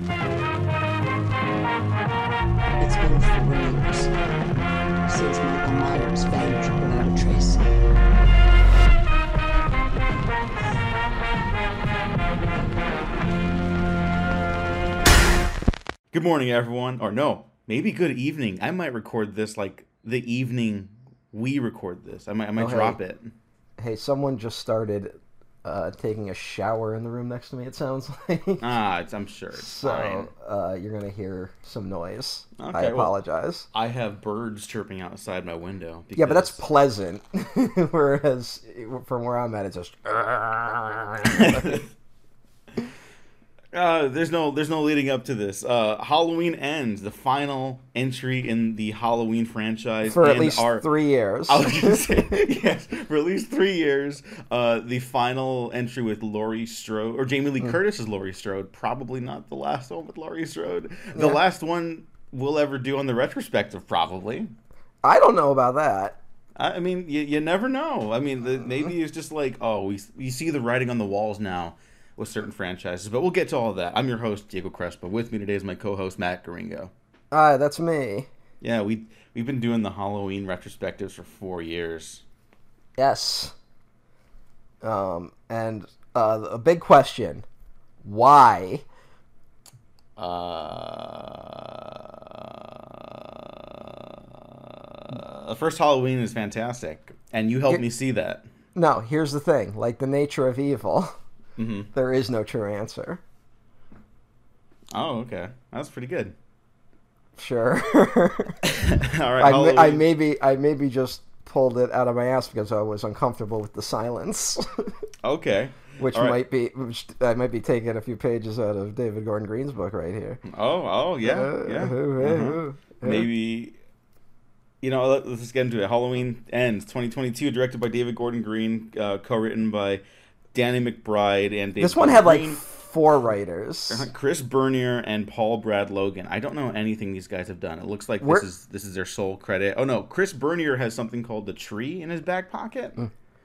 It's been four years since Michael Myers vanished without a trace. Good morning, everyone. Or no, maybe good evening. I might record this like the evening we record this. I might, I might Oh, hey. drop it. Hey, someone just started uh, taking a shower in the room next to me. It sounds like. Ah, it's, I'm sure so uh, you're gonna hear some noise. Okay, I well- apologize. I have birds chirping outside my window. yeah, but that's pleasant. Whereas from where I'm at, it's just. Uh, there's no there's no leading up to this. Uh, Halloween ends, the final entry in the Halloween franchise for at least our- three years. I was gonna say yes, for at least three years. Uh, the final entry with Laurie Strode or Jamie. Lee Curtis as Laurie Strode. Probably not the last one with Laurie Strode. The Yeah. last one we'll ever do on the retrospective, probably. I don't know about that. I I mean, you, you never know. I mean, the, maybe it's just like, oh, we you see the writing on the walls now with certain franchises. But we'll get to all that. I'm your host Diego Crespo. With me today is my co-host Matt Garingo. Uh, that's me. Yeah, we we've been doing the Halloween retrospectives for four years. Yes. Um, and uh, a big question: Why? Uh, the first Halloween is fantastic, and you helped Here- me see that. No, here's the thing: like the nature of evil, hmm there is no true answer. Oh, okay, that's pretty good. Sure. All right, I, may, I maybe I maybe just pulled it out of my ass because I was uncomfortable with the silence, okay. which right. might be which I might be taking a few pages out of David Gordon Green's book right here. Oh, oh, yeah, Uh, yeah. uh, Uh-huh. uh, Maybe, you know, let, us get into it. Halloween ends 2022, directed by David Gordon Green, uh, co-written by Danny McBride and David This one had like four writers. Chris Bernier and Paul Brad Logan. I don't know anything these guys have done. It looks like Where- this is this is their sole credit. Oh no, Chris Bernier has something called the tree in his back pocket.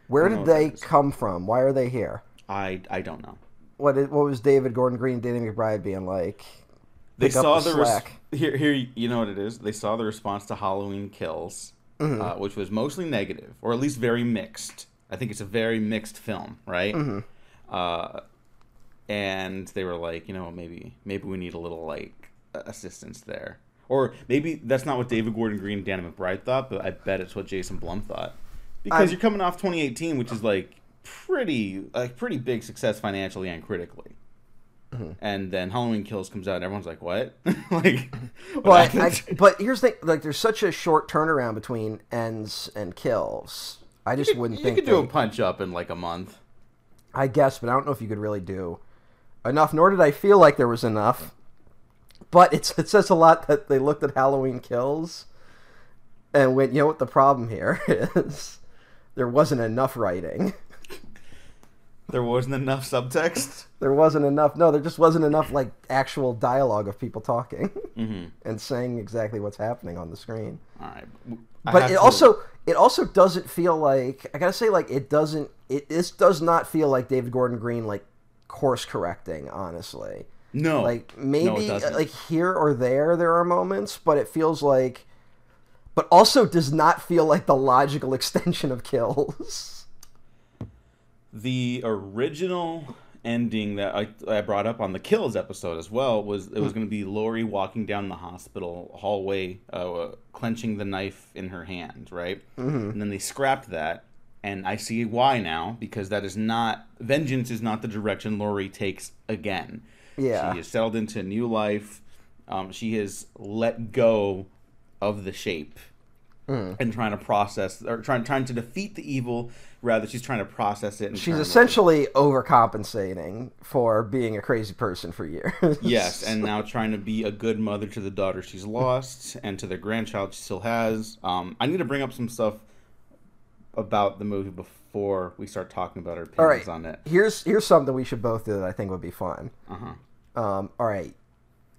Where did they come from? Why are they here? I I don't know. What did, what was David Gordon Green, Danny McBride being like? They saw the the, res- here here you know what it is. They saw the response to Halloween Kills, Mm-hmm. uh, which was mostly negative or at least very mixed. I think it's a very mixed film, right? Mm-hmm. Uh, and they were like, you know, maybe maybe we need a little like assistance there, or maybe that's not what David Gordon Green and Danny McBride thought, but I bet it's what Jason Blum thought because I'm- you're coming off 2018, which is like pretty like pretty big success financially and critically. Mm-hmm. And then Halloween Kills comes out, and everyone's like, "What?" like, what? I, but here's the thing: like, there's such a short turnaround between ends and kills. I just wouldn't you think. could do they- a punch up in like a month. I guess, but I don't know if you could really do enough. Nor did I feel like there was enough. But it's it says a lot that they looked at Halloween Kills and went, you know what the problem here is? There wasn't enough writing. There wasn't enough subtext. There wasn't enough. No, there just wasn't enough like actual dialogue of people talking hmm and saying exactly what's happening on the screen. All right, I but it to- also it also doesn't feel like I gotta say like it doesn't it this does not feel like David Gordon Green like course correcting honestly. No. Like No, maybe uh, it like here or there there are moments but it feels like but also does not feel like the logical extension of kills. The original ending that I, I brought up on the kills episode as well was it was Hmm. going to be Laurie walking down the hospital hallway, uh, clenching the knife in her hand, right? Mm-hmm. And then they scrapped that, and I see why now because that is not vengeance is not the direction Laurie takes again. Yeah. she has settled into a new life. Um, she has let go of the shape Hmm. and trying to process or trying trying to defeat the evil. Rather, she's trying to process it. And she's essentially overcompensating for being a crazy person for years Yes, and now trying to be a good mother to the daughter she's lost and to the grandchild she still has. Um, I need to bring up some stuff about the movie before we start talking about our opinions right on it. here's here's something we should both do that I think would be fun Uh huh. Um, all right.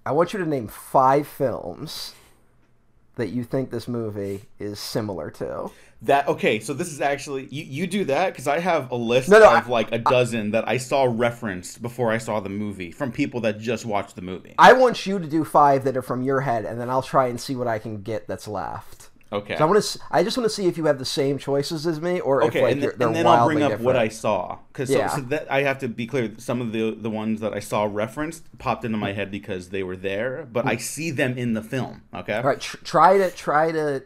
I want you to name five films that you think this movie is similar to. That okay, so this is actually you, you do that because I have a list No, no, of I- like a dozen that I saw referenced before I saw the movie from people that just watched the movie. I want you to do five that are from your head, and then I'll try and see what I can get that's left. Okay. So I want to. I just want to see if you have the same choices as me, or Okay, if like and, then, and then I'll bring up different. what I saw because Yeah. so, so that I have to be clear. Some of the the ones that I saw referenced popped into my mm. head because they were there, but I mm. see them in the film. Okay. All right, tr- try to try to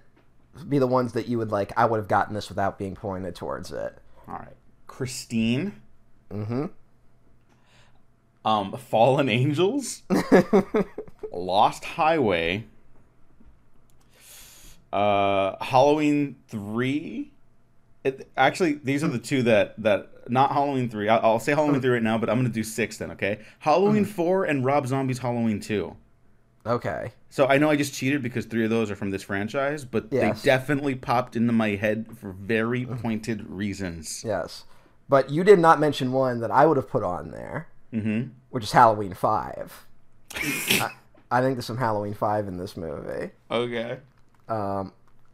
be the ones that you would like. I would have gotten this without being pointed towards it. All right. Christine. Mm-hmm. Um, Fallen Angels. Lost Highway. Uh, Halloween three. It, actually, these are the two that that not Halloween three. I'll, I'll say Halloween three right now, but I'm gonna do six then. Okay, Halloween four and Rob Zombie's Halloween two. Okay. So I know I just cheated because three of those are from this franchise, but Yes. they definitely popped into my head for very pointed reasons. Yes, but you did not mention one that I would have put on there, Mm-hmm. which is Halloween Five. I, I think there's some Halloween Five in this movie. Okay. Um,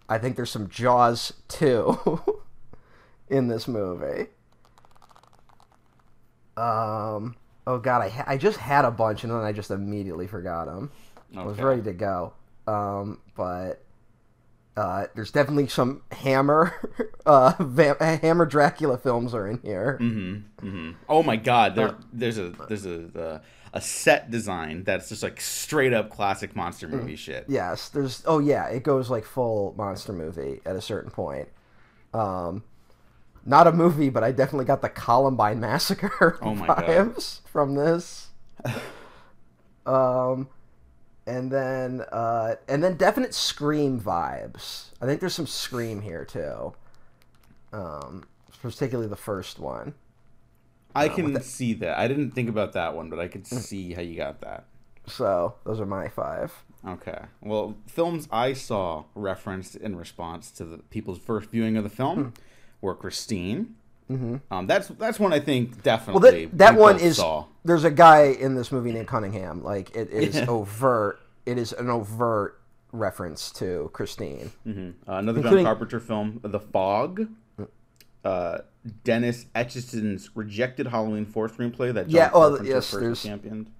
I think there's some Jaws two in this movie. Um. Oh God, I ha- I just had a bunch and then I just immediately forgot them. I was ready to go. Um, but uh, there's definitely some Hammer, uh, Hammer Dracula films are in here. Mm-hmm. Mm-hmm. Oh my God! There, Uh, there's a there's a, a a set design that's just like straight up classic monster Mm. movie shit. Yes, there's. Oh yeah, it goes like full monster movie at a certain point. Um, not a movie, but I definitely got the Columbine massacre Oh my God. vibes from this. um, and then uh, and then definite Scream vibes. I think there's some Scream here too. Um, particularly the first one. I can see that. I didn't think about that one, but I could see how you got that. So those are my five. Okay. Well, films I saw referenced in response to the people's first viewing of the film Hmm. were Christine. Mm-hmm. Um, that's that's one I think Well, definitely. that that one is. Saw. There's a guy in this movie named Cunningham. Like it is Yeah. overt. It is an overt reference to Christine. Uh, another Including- John Carpenter film, The Fog. Uh, Dennis Etchison's rejected Halloween 4 screenplay that John Yeah, well, Carpenter yes, first there's- championed.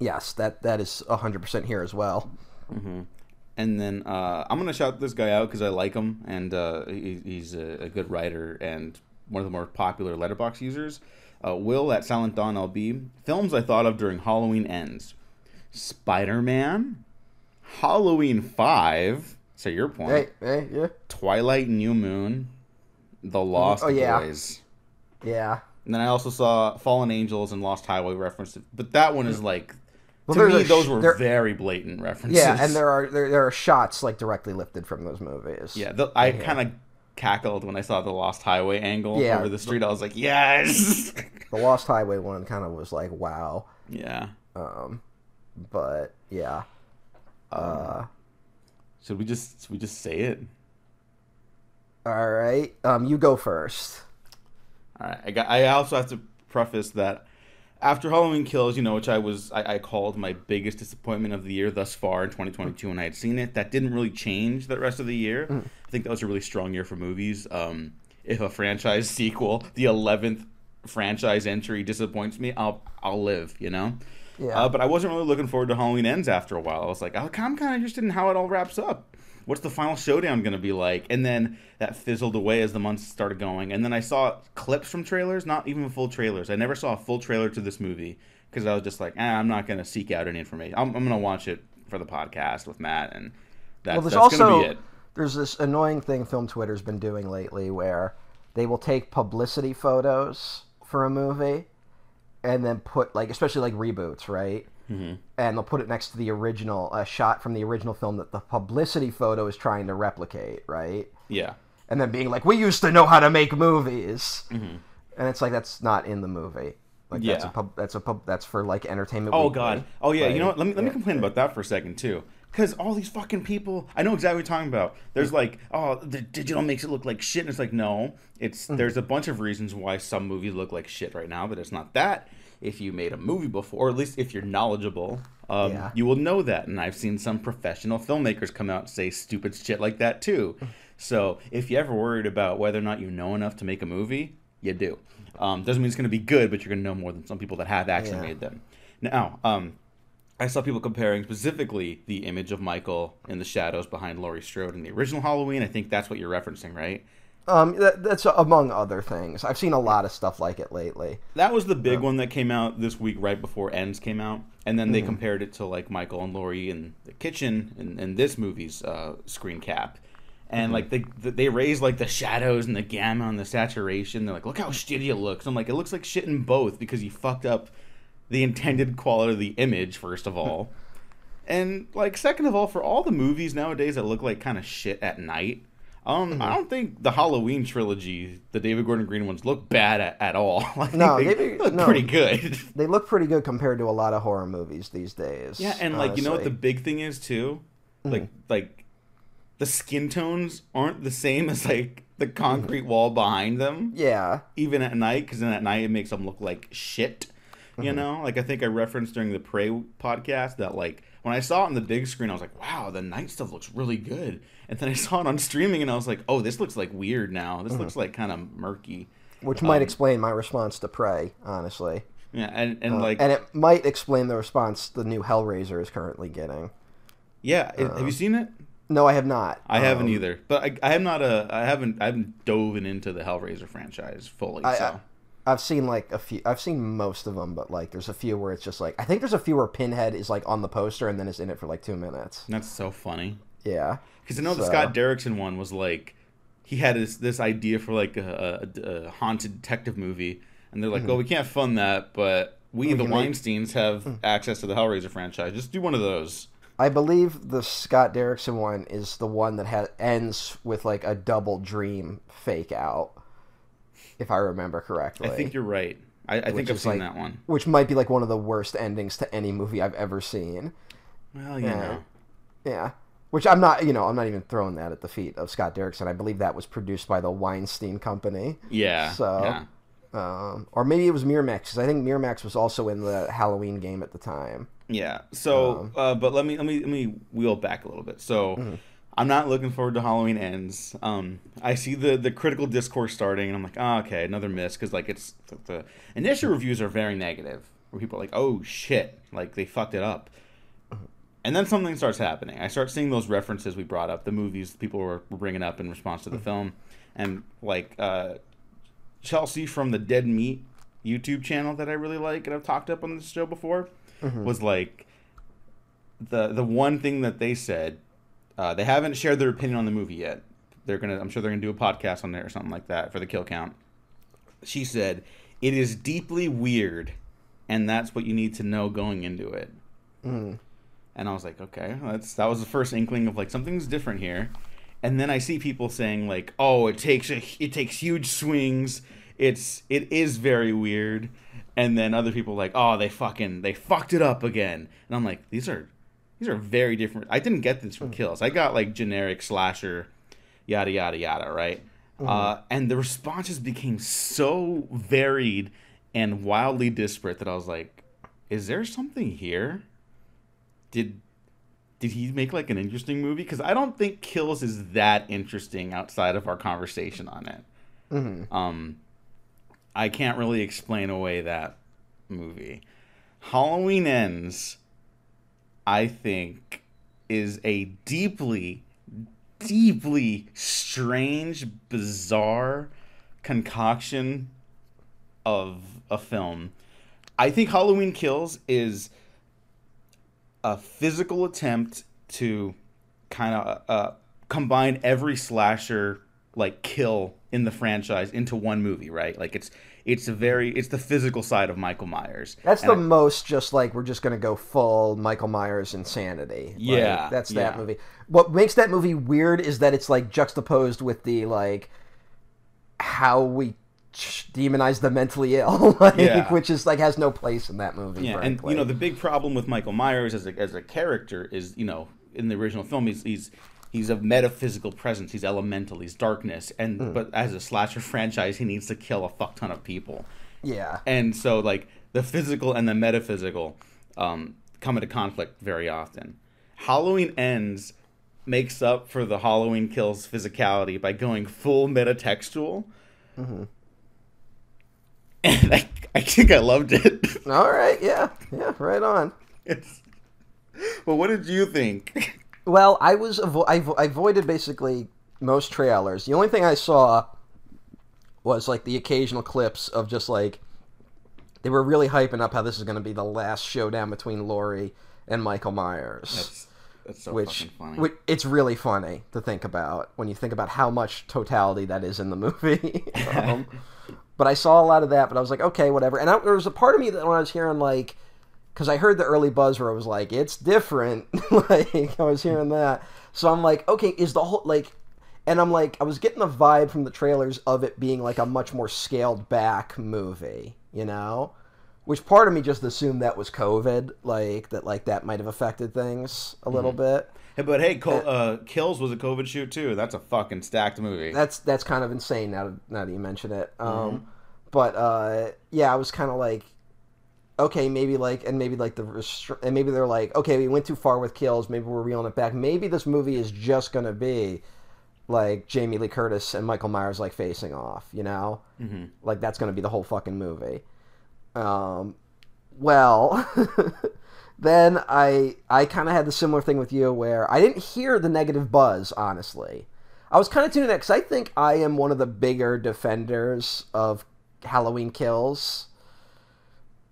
Yes, that that is hundred percent here as well. And then uh, I'm gonna shout this guy out because I like him, and uh, he, he's a, a good writer and one of the more popular Letterboxd users. Uh, Will at Silent Dawn LB films I thought of during Halloween ends: Spider Man, Halloween Five. So your point. Hey, hey, yeah, Twilight New Moon, The Lost Oh, yeah. Boys. yeah. And then I also saw Fallen Angels and Lost Highway references, but that one is like Well, to me sh- those were there- very blatant references. Yeah, and there are there, there are shots like directly lifted from those movies. Yeah, the, I kind of cackled when I saw the Lost Highway angle Yeah. over the street. I was like, yes. the Lost Highway one kind of was like wow, yeah. um, but yeah. Uh, Should we just should we just say it? all right, um, you go first. All right. I got. I also have to preface that after Halloween Kills, you know, which I was I, I called my biggest disappointment of the year thus far in 2022 when I had seen it. That didn't really change the rest of the year. I think that was a really strong year for movies. Um, if a franchise sequel, the 11th franchise entry, disappoints me, I'll I'll live. You know. Yeah. Uh, but I wasn't really looking forward to Halloween Ends after a while. I was like, I'm kind of interested in how it all wraps up. What's the final showdown going to be like? And then that fizzled away as the months started going. And then I saw clips from trailers, not even full trailers. I never saw a full trailer to this movie because I was just like, eh, I'm not going to seek out any information. I'm, I'm going to watch it for the podcast with Matt, and that's, well, that's going to be it. there's this annoying thing film Twitter's been doing lately where they will take publicity photos for a movie and then put like especially like reboots, right? Mm-hmm. And they'll put it next to the original a shot from the original film that the publicity photo is trying to replicate, right? Yeah. And then being like, "We used to know how to make movies," and it's like that's not in the movie. Like that's a Mm-hmm. Pub, that's a pub, that's for like entertainment. Oh Weekly, God. Oh yeah. You know what? Let me let me Yeah. complain about that for a second too. Because all these fucking people, I know exactly what you're talking about. There's like, oh, the digital makes it look like shit, and it's like, no, it's Mm-hmm. there's a bunch of reasons why some movies look like shit right now, but it's not that. If you made a movie before, or at least if you're knowledgeable um, Yeah. you will know that. And I've seen some professional filmmakers come out and say stupid shit like that too. So if you're ever worried about whether or not you know enough to make a movie, you do. Um, doesn't mean it's going to be good, but you're going to know more than some people that have actually Yeah. made them. Now, um, I saw people comparing specifically the image of Michael in the shadows behind Laurie Strode in the original Halloween. I think that's what you're referencing, right? Um, that, that's among other things. I've seen a lot of stuff like it lately. That was the big one that came out this week, right before Ends came out, and then they compared it to like Michael and Laurie in the kitchen in, in this movie's uh, screen cap, and like they they raised like the shadows and the gamma and the saturation. They're like, look how shitty it looks. I'm like, it looks like shit in both because you fucked up the intended quality of the image first of all, and like second of all, for all the movies nowadays that look like kind of shit at night. Um, I don't think the Halloween trilogy, the David Gordon Green ones, look bad at, at all. I think No, they, they- look no. pretty good. They look pretty good compared to a lot of horror movies these days. yeah, and like you know what the big thing is too, like like the skin tones aren't the same as like the concrete wall behind them, yeah, even at night, because then at night it makes them look like shit. Mm-hmm. You know, like I think I referenced during the Prey podcast that like when I saw it on the big screen, I was like, wow, the night stuff looks really good. And then I saw it on streaming, and I was like, oh, this looks like weird now. This Mm-hmm. looks like kind of murky. which might Um, explain my response to Prey, honestly, Yeah, and and like Uh, and it might explain the response the new Hellraiser is currently getting. yeah, have you seen it? No, I have not. I haven't Um, either, but I, I am not a I haven't I haven't dove into the Hellraiser franchise fully. I- so I've seen like a few. I've seen most of them, but like there's a few where it's just like I think there's a few where Pinhead is like on the poster and then is in it for like two minutes. that's so funny Yeah, because I know the Scott Derrickson one was like he had this this idea for like a, a, a haunted detective movie, and they're like, "Well, we can't fund that, but we, Mm-hmm. We the can make- Weinstein's, have access to the Hellraiser franchise. Just do one of those." I believe the Scott Derrickson one is the one that ha- ends with like a double dream fake out, if I remember correctly. I think you're right. I, I think I've seen like- that one. which might be like one of the worst endings to any movie I've ever seen. Well, you Yeah. know, Yeah. Which I'm not, you know, I'm not even throwing that at the feet of Scott Derrickson. I believe that was produced by the Weinstein Company. yeah, So- yeah. Um, or maybe it was Miramax, because I think Miramax was also in the Halloween game at the time. Yeah. So, Um, uh, but let me let me let me wheel back a little bit. So, Mm-hmm. I'm not looking forward to Halloween ends. Um, I see the the critical discourse starting, and I'm like, oh, okay, another miss because like it's the, the initial reviews are very negative, where people are like, oh shit, like they fucked it up. And then something starts happening. I start seeing those references we brought up, the movies people were, bringing up in response to the film, and like uh, Chelsea from the Dead Meat YouTube channel that I really like and I've talked up on this show before was like the the one thing that they said. Uh, they haven't shared their opinion on the movie yet. They're gonna. I'm sure they're gonna do a podcast on there or something like that for the kill count. She said it is deeply weird, and that's what you need to know going into it. Mm. And I was like, okay, that's that was the first inkling of like something's different here. And then I see people saying like, oh, it takes a, it takes huge swings. It's it is very weird. And then other people like, oh, they fucking they fucked it up again. And I'm like, these are these are very different. I didn't get this from kills. I got like generic slasher, yada yada yada, right? Uh, and the responses became so varied and wildly disparate that I was like, is there something here? Did did he make like an interesting movie? Because I don't think Kills is that interesting outside of our conversation on it. Mhm. Um, I can't really explain away that movie. Halloween Ends, I think, is a deeply, deeply strange, bizarre concoction of a film. I think Halloween Kills is a physical attempt to kind of uh, combine every slasher like kill in the franchise into one movie, right? Like it's it's a very it's the physical side of Michael Myers. That's And the most just like we're just gonna go full Michael Myers insanity. Like, Yeah, that's that yeah. movie. What makes that movie weird is that it's like juxtaposed with the like how we demonize the mentally ill, like, Yeah. which is like has no place in that movie. Yeah, and you know the big problem with Michael Myers as a as a character is you know in the original film he's he's he's a metaphysical presence. He's elemental. He's darkness. And Hmm. but as a slasher franchise, he needs to kill a fuck ton of people. yeah, And so like the physical and the metaphysical um, come into conflict very often. Halloween ends makes up for the Halloween kills physicality by going full metatextual. Mm-hmm. And I, I think I loved it. All right, yeah, yeah, right on. It's, well, what did you think? Well, I was avo- I, avo- I avoided basically most trailers. The only thing I saw was like the occasional clips of just like they were really hyping up how this is going to be the last showdown between Laurie and Michael Myers. That's that's so which, fucking funny. which it's really funny to think about when you think about how much totality that is in the movie. um, but I saw a lot of that, but I was like, okay, whatever. And I, there was a part of me that when I was hearing like, because I heard the early buzz where I was like, it's different. like I was hearing that, so I'm like, okay, is the whole like, and I'm like, I was getting the vibe from the trailers of it being like a much more scaled back movie, you know. Which part of me just assumed that was COVID, like that, like that might have affected things a little mm-hmm. bit. But hey, Co- uh, Kills was a COVID shoot too. That's a fucking stacked movie. That's that's kind of insane now. Now that you mention it, um, but uh, yeah, I was kind of like, okay, maybe like, and maybe like the restri- and maybe they're like, okay, we went too far with kills. Maybe we're reeling it back. Maybe this movie is just gonna be like Jamie Lee Curtis and Michael Myers like facing off. You know, hmm like that's gonna be the whole fucking movie. Um, well, then I I kind of had the similar thing with you where I didn't hear the negative buzz. Honestly, I was kind of tuning in because I think I am one of the bigger defenders of Halloween Kills,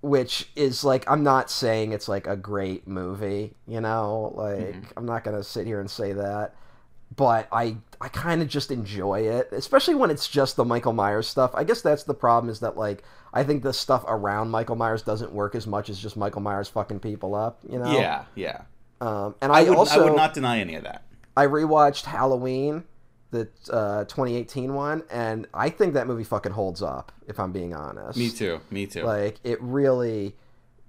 which is like I'm not saying it's like a great movie. You know, like mm-hmm. I'm not gonna sit here and say that but I I kind of just enjoy it, especially when it's just the Michael Myers stuff. I guess that's the problem is that like I think the stuff around Michael Myers doesn't work as much as just Michael Myers fucking people up, you know? Yeah, yeah. Um, and I, I, would, also I would not deny any of that. I rewatched Halloween, the uh, 2018 one, and I think that movie fucking holds up. If I'm being honest, Me too. Me too. like it really.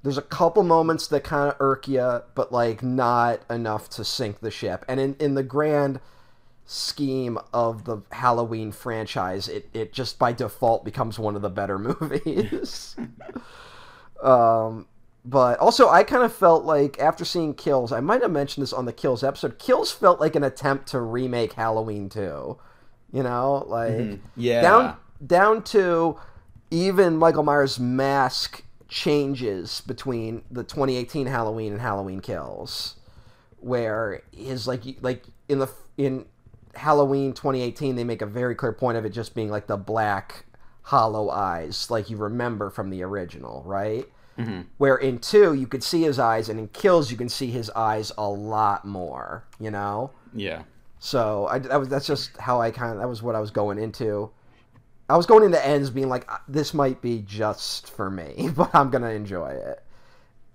There's a couple moments that kind of irk you, but like not enough to sink the ship. And in, in the grand scheme of the Halloween franchise, it, it just by default becomes one of the better movies. um, but also, I kind of felt like after seeing Kills, I might have mentioned this on the Kills episode. Kills felt like an attempt to remake Halloween 2. You know, like Mhm. Yeah. down down to even Michael Myers' mask changes between the 2018 Halloween and Halloween Kills, where his like like in the in Halloween 2018 they make a very clear point of it just being like the black hollow eyes like you remember from the original, right? hmm Where in two you could see his eyes, and in Kills you can see his eyes a lot more. You know. Yeah. So I, that was that's just how I kind of that was what I was going into. I was going into ends being like "Uh, this might be just for me, but I'm gonna enjoy it.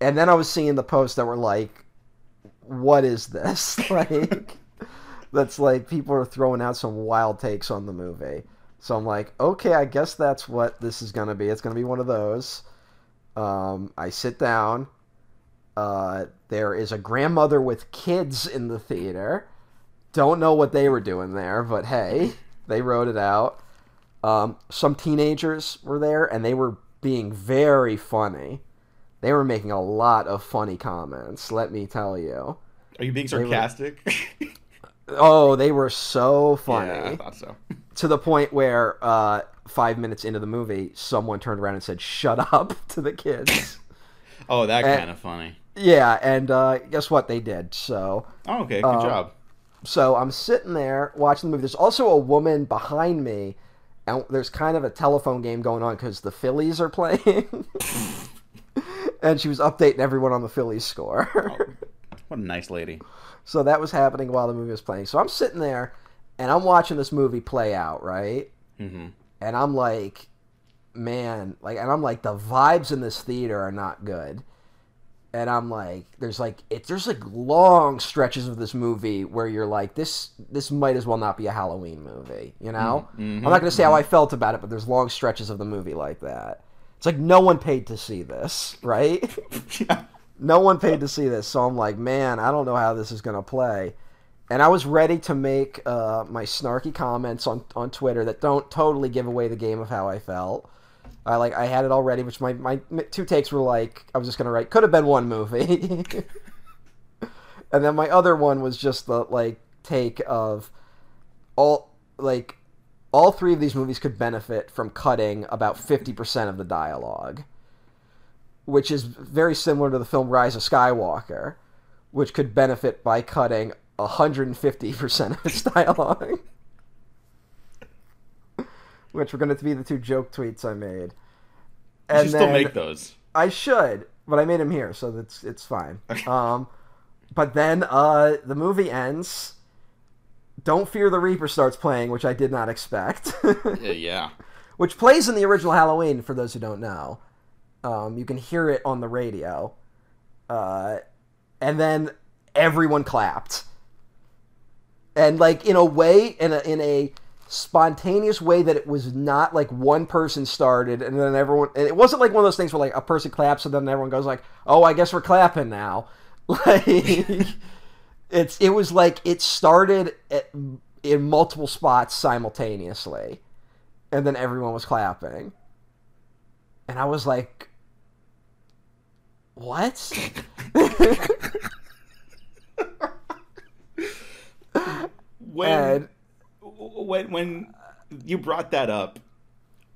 And then I was seeing the posts that were like, "What is this?" like that's like people are throwing out some wild takes on the movie. So I'm like, okay, I guess that's what this is gonna be. It's gonna be one of those. Um, I sit down. Uh, there is a grandmother with kids in the theater. Don't know what they were doing there, but hey, they wrote it out. Um, some teenagers were there, and they were being very funny. They were making a lot of funny comments. Let me tell you. Are you being were- sarcastic? Oh, they were so funny. yeah, I thought so. to the point where uh, five minutes into the movie, someone turned around and said, "Shut up" to the kids. Oh, that kind of funny. yeah, and uh, guess what? They did. So Oh, okay. Good Uh, job. So I'm sitting there watching the movie. There's also a woman behind me, and there's kind of a telephone game going on because the Phillies are playing. and she was updating everyone on the Phillies score. What a nice lady. So that was happening while the movie was playing. So I'm sitting there, and I'm watching this movie play out, right? hmm And I'm like, man, like, and I'm like, the vibes in this theater are not good. And I'm like, there's like, it, there's like long stretches of this movie where you're like, this, this might as well not be a Halloween movie, you know? Mhm, I'm not gonna say how I felt about it, but there's long stretches of the movie like that. It's like no one paid to see this, right? no one paid to see this, so I'm like, man, I don't know how this is gonna play. And I was ready to make uh, my snarky comments on on Twitter that don't totally give away the game of how I felt. I like I had it already, which my my two takes were like I was just gonna write could have been one movie, and then my other one was just the like take of all like all three of these movies could benefit from cutting about fifty percent of the dialogue, which is very similar to the film Rise of Skywalker, which could benefit by cutting hundred and fifty percent of its dialogue which were going to be the two joke tweets I made. You should still make those. I should, but I made them here, so that's it's fine. um, but then uh, the movie ends. Don't Fear the Reaper starts playing, which I did not expect. yeah. Which plays in the original Halloween, for those who don't know. Um, you can hear it on the radio. Uh, and then everyone clapped. And like in a way, in a in a spontaneous way that it was not like one person started and then everyone and it wasn't like one of those things where like a person claps and then everyone goes like oh i guess we're clapping now like it's it was like it started at, in multiple spots simultaneously and then everyone was clapping and i was like what when and, when when you brought that up,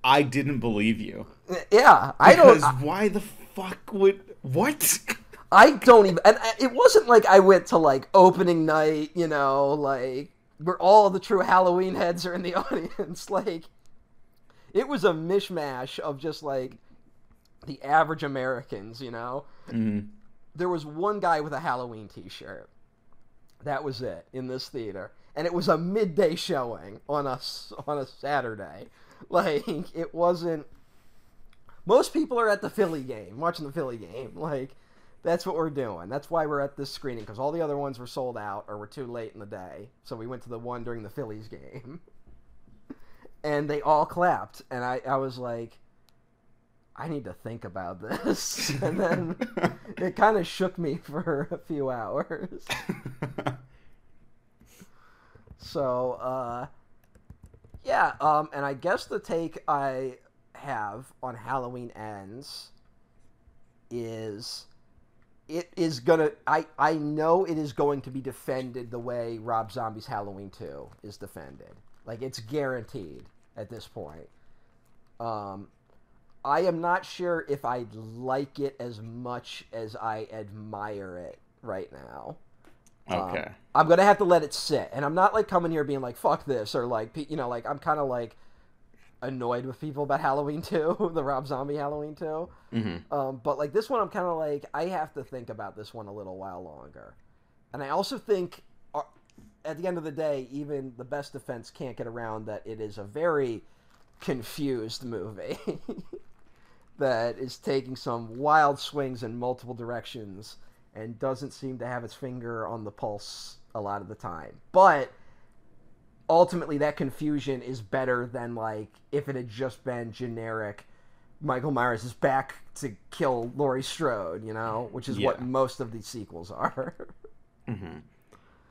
I didn't believe you. Yeah, I don't. Because why the fuck would what? I don't even. And it wasn't like I went to like opening night, you know, like where all the true Halloween heads are in the audience. Like, it was a mishmash of just like the average Americans, you know. Mm-hmm. There was one guy with a Halloween T-shirt. That was it in this theater and it was a midday showing on a on a Saturday. Like it wasn't. Most people are at the Philly game, watching the Philly game. Like that's what we're doing. That's why we're at this screening because all the other ones were sold out or were too late in the day. So we went to the one during the Phillies game, and they all clapped, and I I was like. I need to think about this. And then it kind of shook me for a few hours. So, uh, yeah, um, and I guess the take I have on Halloween Ends is it is gonna I, I know it is going to be defended the way Rob Zombie's Halloween 2 is defended. Like it's guaranteed at this point. Um I am not sure if I like it as much as I admire it right now. Um, okay. Um, I'm gonna have to let it sit, and I'm not like coming here being like "fuck this" or like you know like I'm kind of like annoyed with people about Halloween 2, the Rob Zombie Halloween 2. Mm-hmm. Um, but like this one, I'm kind of like I have to think about this one a little while longer, and I also think uh, at the end of the day, even the best defense can't get around that it is a very confused movie that is taking some wild swings in multiple directions and doesn't seem to have its finger on the pulse a lot of the time. But ultimately, that confusion is better than like if it had just been generic. Michael Myers is back to kill Laurie Strode, you know, which is yeah. what most of these sequels are. mm-hmm.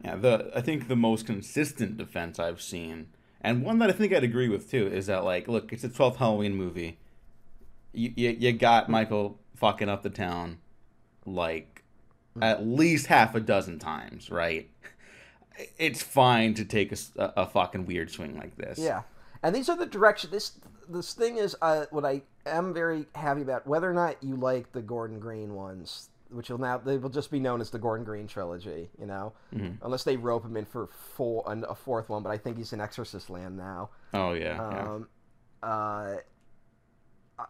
Yeah, the I think the most consistent defense I've seen, and one that I think I'd agree with too, is that like, look, it's a 12th Halloween movie. You, you, you got Michael fucking up the town, like at least half a dozen times, right? It's fine to take a, a fucking weird swing like this. Yeah, and these are the direction. This this thing is uh, what I am very happy about. Whether or not you like the Gordon Green ones, which will now they will just be known as the Gordon Green trilogy, you know, mm-hmm. unless they rope him in for four a fourth one. But I think he's in Exorcist Land now. Oh yeah. Um, yeah. Uh,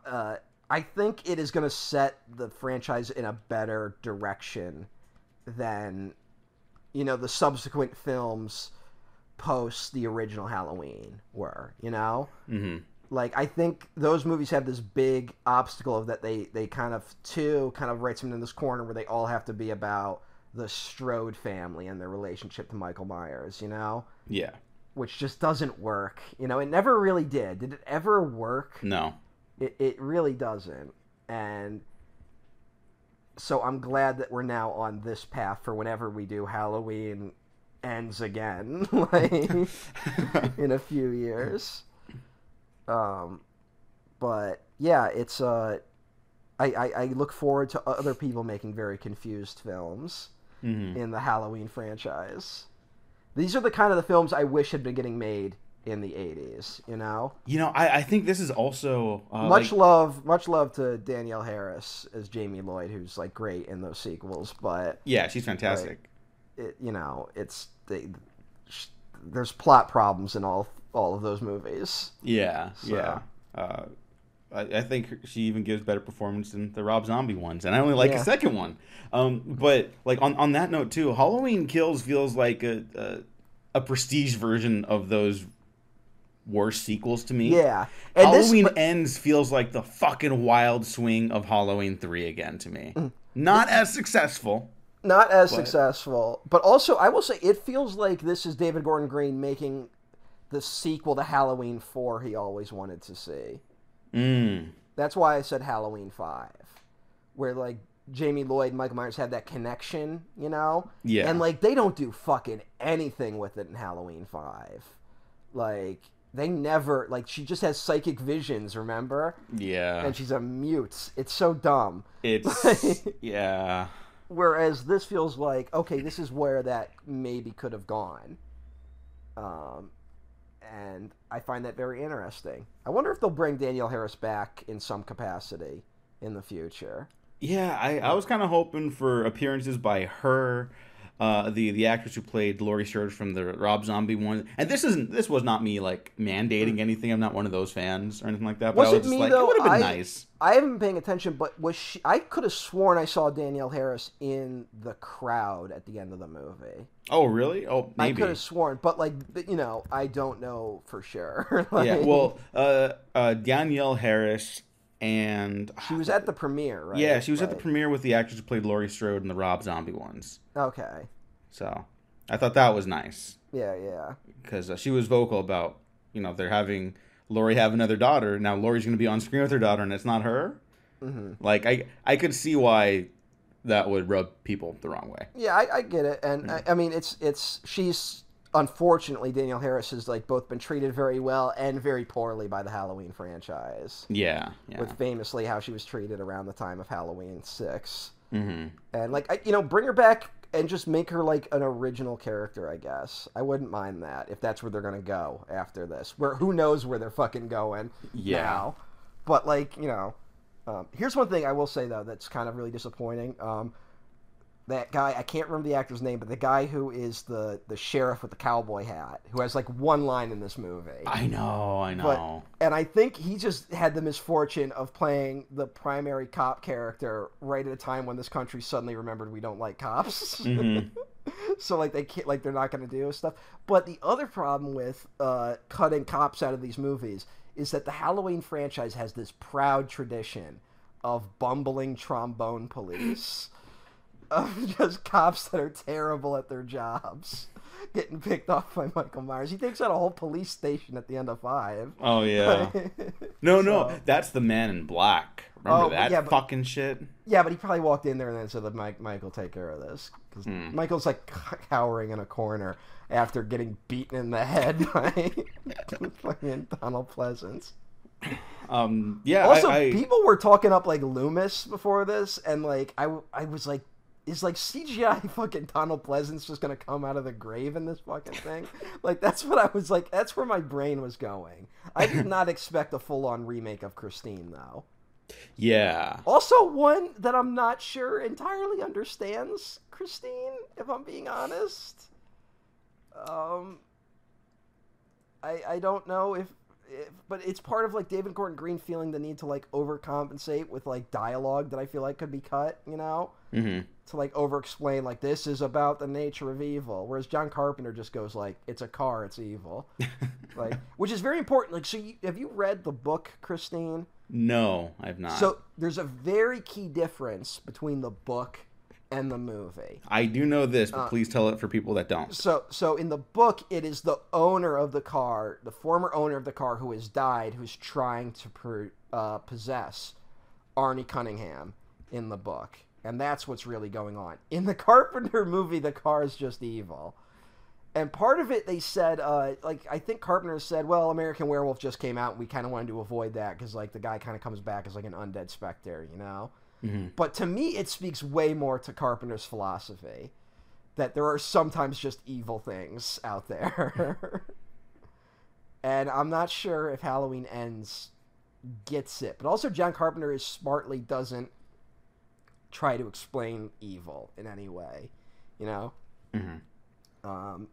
uh, I think it is going to set the franchise in a better direction than you know the subsequent films post the original Halloween were. You know, mm-hmm. like I think those movies have this big obstacle of that they they kind of too kind of writes them in this corner where they all have to be about the Strode family and their relationship to Michael Myers. You know, yeah, which just doesn't work. You know, it never really did. Did it ever work? No. It, it really doesn't. And so I'm glad that we're now on this path for whenever we do Halloween ends again, like in a few years. Um, but yeah, it's uh, I, I I look forward to other people making very confused films Mhm. in the Halloween franchise. These are the kind of the films I wish had been getting made in the '80s. You know, You know, I, I think this is also uh, much like- love, much love to Danielle Harris as Jamie Lloyd, who's like great in those sequels, but yeah, she's fantastic. it, you know, it's they, sh- there's plot problems in all all of those movies. Yeah, So- yeah. Uh, I, I think she even gives better performance than the Rob Zombie ones, and I only like Yeah. the second one. Um, but like on, on that note too, Halloween Kills feels like a, a a prestige version of those worst sequels to me. Yeah, and this- Halloween but- Ends feels like the fucking wild swing of Halloween Three again to me. Mm. Not as successful. not as But- successful, but also I will say it feels like this is David Gordon Green making the sequel to Halloween Four he always wanted to see. Mm. That's why I said Halloween Five, where like Jamie Lloyd and Michael Myers had that connection, you know? Yeah. And like they don't do fucking anything with it in Halloween Five. Like they never like she just has psychic visions, remember? Yeah. And she's a mute. It's so dumb. It's yeah. Whereas this feels like okay, this is where that maybe could have gone. Um, and I find that very interesting. I wonder if they'll bring Danielle Harris back in some capacity in the future. Yeah, I, I was kind of hoping for appearances by her, uh, the the actress who played Laurie Strode from the Rob Zombie one. And this isn't this was not me like mandating anything. I'm not one of those fans or anything like that. But Was I was it just me, like, though? it would have been I- nice. I haven't been paying attention, but was she? I could have sworn I saw Danielle Harris in the crowd at the end of the movie. Oh, really? Oh, maybe. I could have sworn, but like you know, I don't know for sure. Like, yeah. Well, uh, uh, Danielle Harris and she was at the premiere, right? yeah, she was at the premiere with the actress who played Laurie Strode in the Rob Zombie ones. Okay. So I thought that was nice. Yeah, yeah. because uh, she was vocal about you know they're having Laurie have another daughter now. Laurie's going to be on screen with her daughter, and it's not her. Mm-hmm. Like I I could see why that would rub people the wrong way. Yeah, I, I get it, and I, I mean, it's it's she's unfortunately Danielle Harris has like both been treated very well and very poorly by the Halloween franchise, Yeah, yeah. with famously how she was treated around the time of Halloween Six, hmm and like I, you know, bring her back and just make her like an original character. I guess I wouldn't mind that if that's where they're gonna go after this. Where who knows where they're fucking going Yeah. now, but like you know. Um, here's one thing I will say though that's kind of really disappointing. Um, that guy I can't remember the actor's name, but the guy who is the the sheriff with the cowboy hat, who has like one line in this movie. I know, I know. But and I think he just had the misfortune of playing the primary cop character right at a time when this country suddenly remembered we don't like cops. Mhm. so like they can't like they're not going to do stuff. But the other problem with uh, cutting cops out of these movies is that the Halloween franchise has this proud tradition of bumbling trombone police. Of just cops that are terrible at their jobs, getting picked off by Michael Myers. He takes out a whole police station at the end of five. oh yeah. No, no, that's the Man in Black. Remember Oh, that yeah, but- fucking shit? Yeah, but he probably walked in there and then said, "Mike, Michael, take care of this." Because Hmm. Michael's like cowering in a corner after getting beaten in the head by fucking Donald Pleasence. Um, yeah. Also, I, I, people were talking up like Loomis before this, and like I, I was like, is like CGI fucking Donald Pleasence just gonna come out of the grave in this fucking thing? like that's what I was like. That's where my brain was going. I did not expect a full on remake of Christine though. yeah. Also, one that I'm not sure entirely understands Christine, if I'm being honest. Um, I I don't know if, if but it's part of like David Gordon Green feeling the need to like overcompensate with like dialogue that I feel like could be cut, you know, hmm to like over explain like this is about the nature of evil, whereas John Carpenter just goes like it's a car, it's evil, like which is very important. Like, so you, have you read the book Christine? No, I've not. So there's a very key difference between the book and the movie. I do know this, Uh, but please tell it for people that don't. So so in the book it is the owner of the car, the former owner of the car who has died who's trying to per, uh, possess Arnie Cunningham in the book. And that's what's really going on. In the Carpenter movie the car is just evil. and part of it they said uh, like i think carpenter said well american werewolf just came out and we kind of wanted to avoid that because like the guy kind of comes back as like an undead specter you know but to me it speaks way more to carpenter's philosophy that there are sometimes just evil things out there and i'm not sure if halloween ends gets it but also john carpenter is smartly doesn't try to explain evil in any way you know um,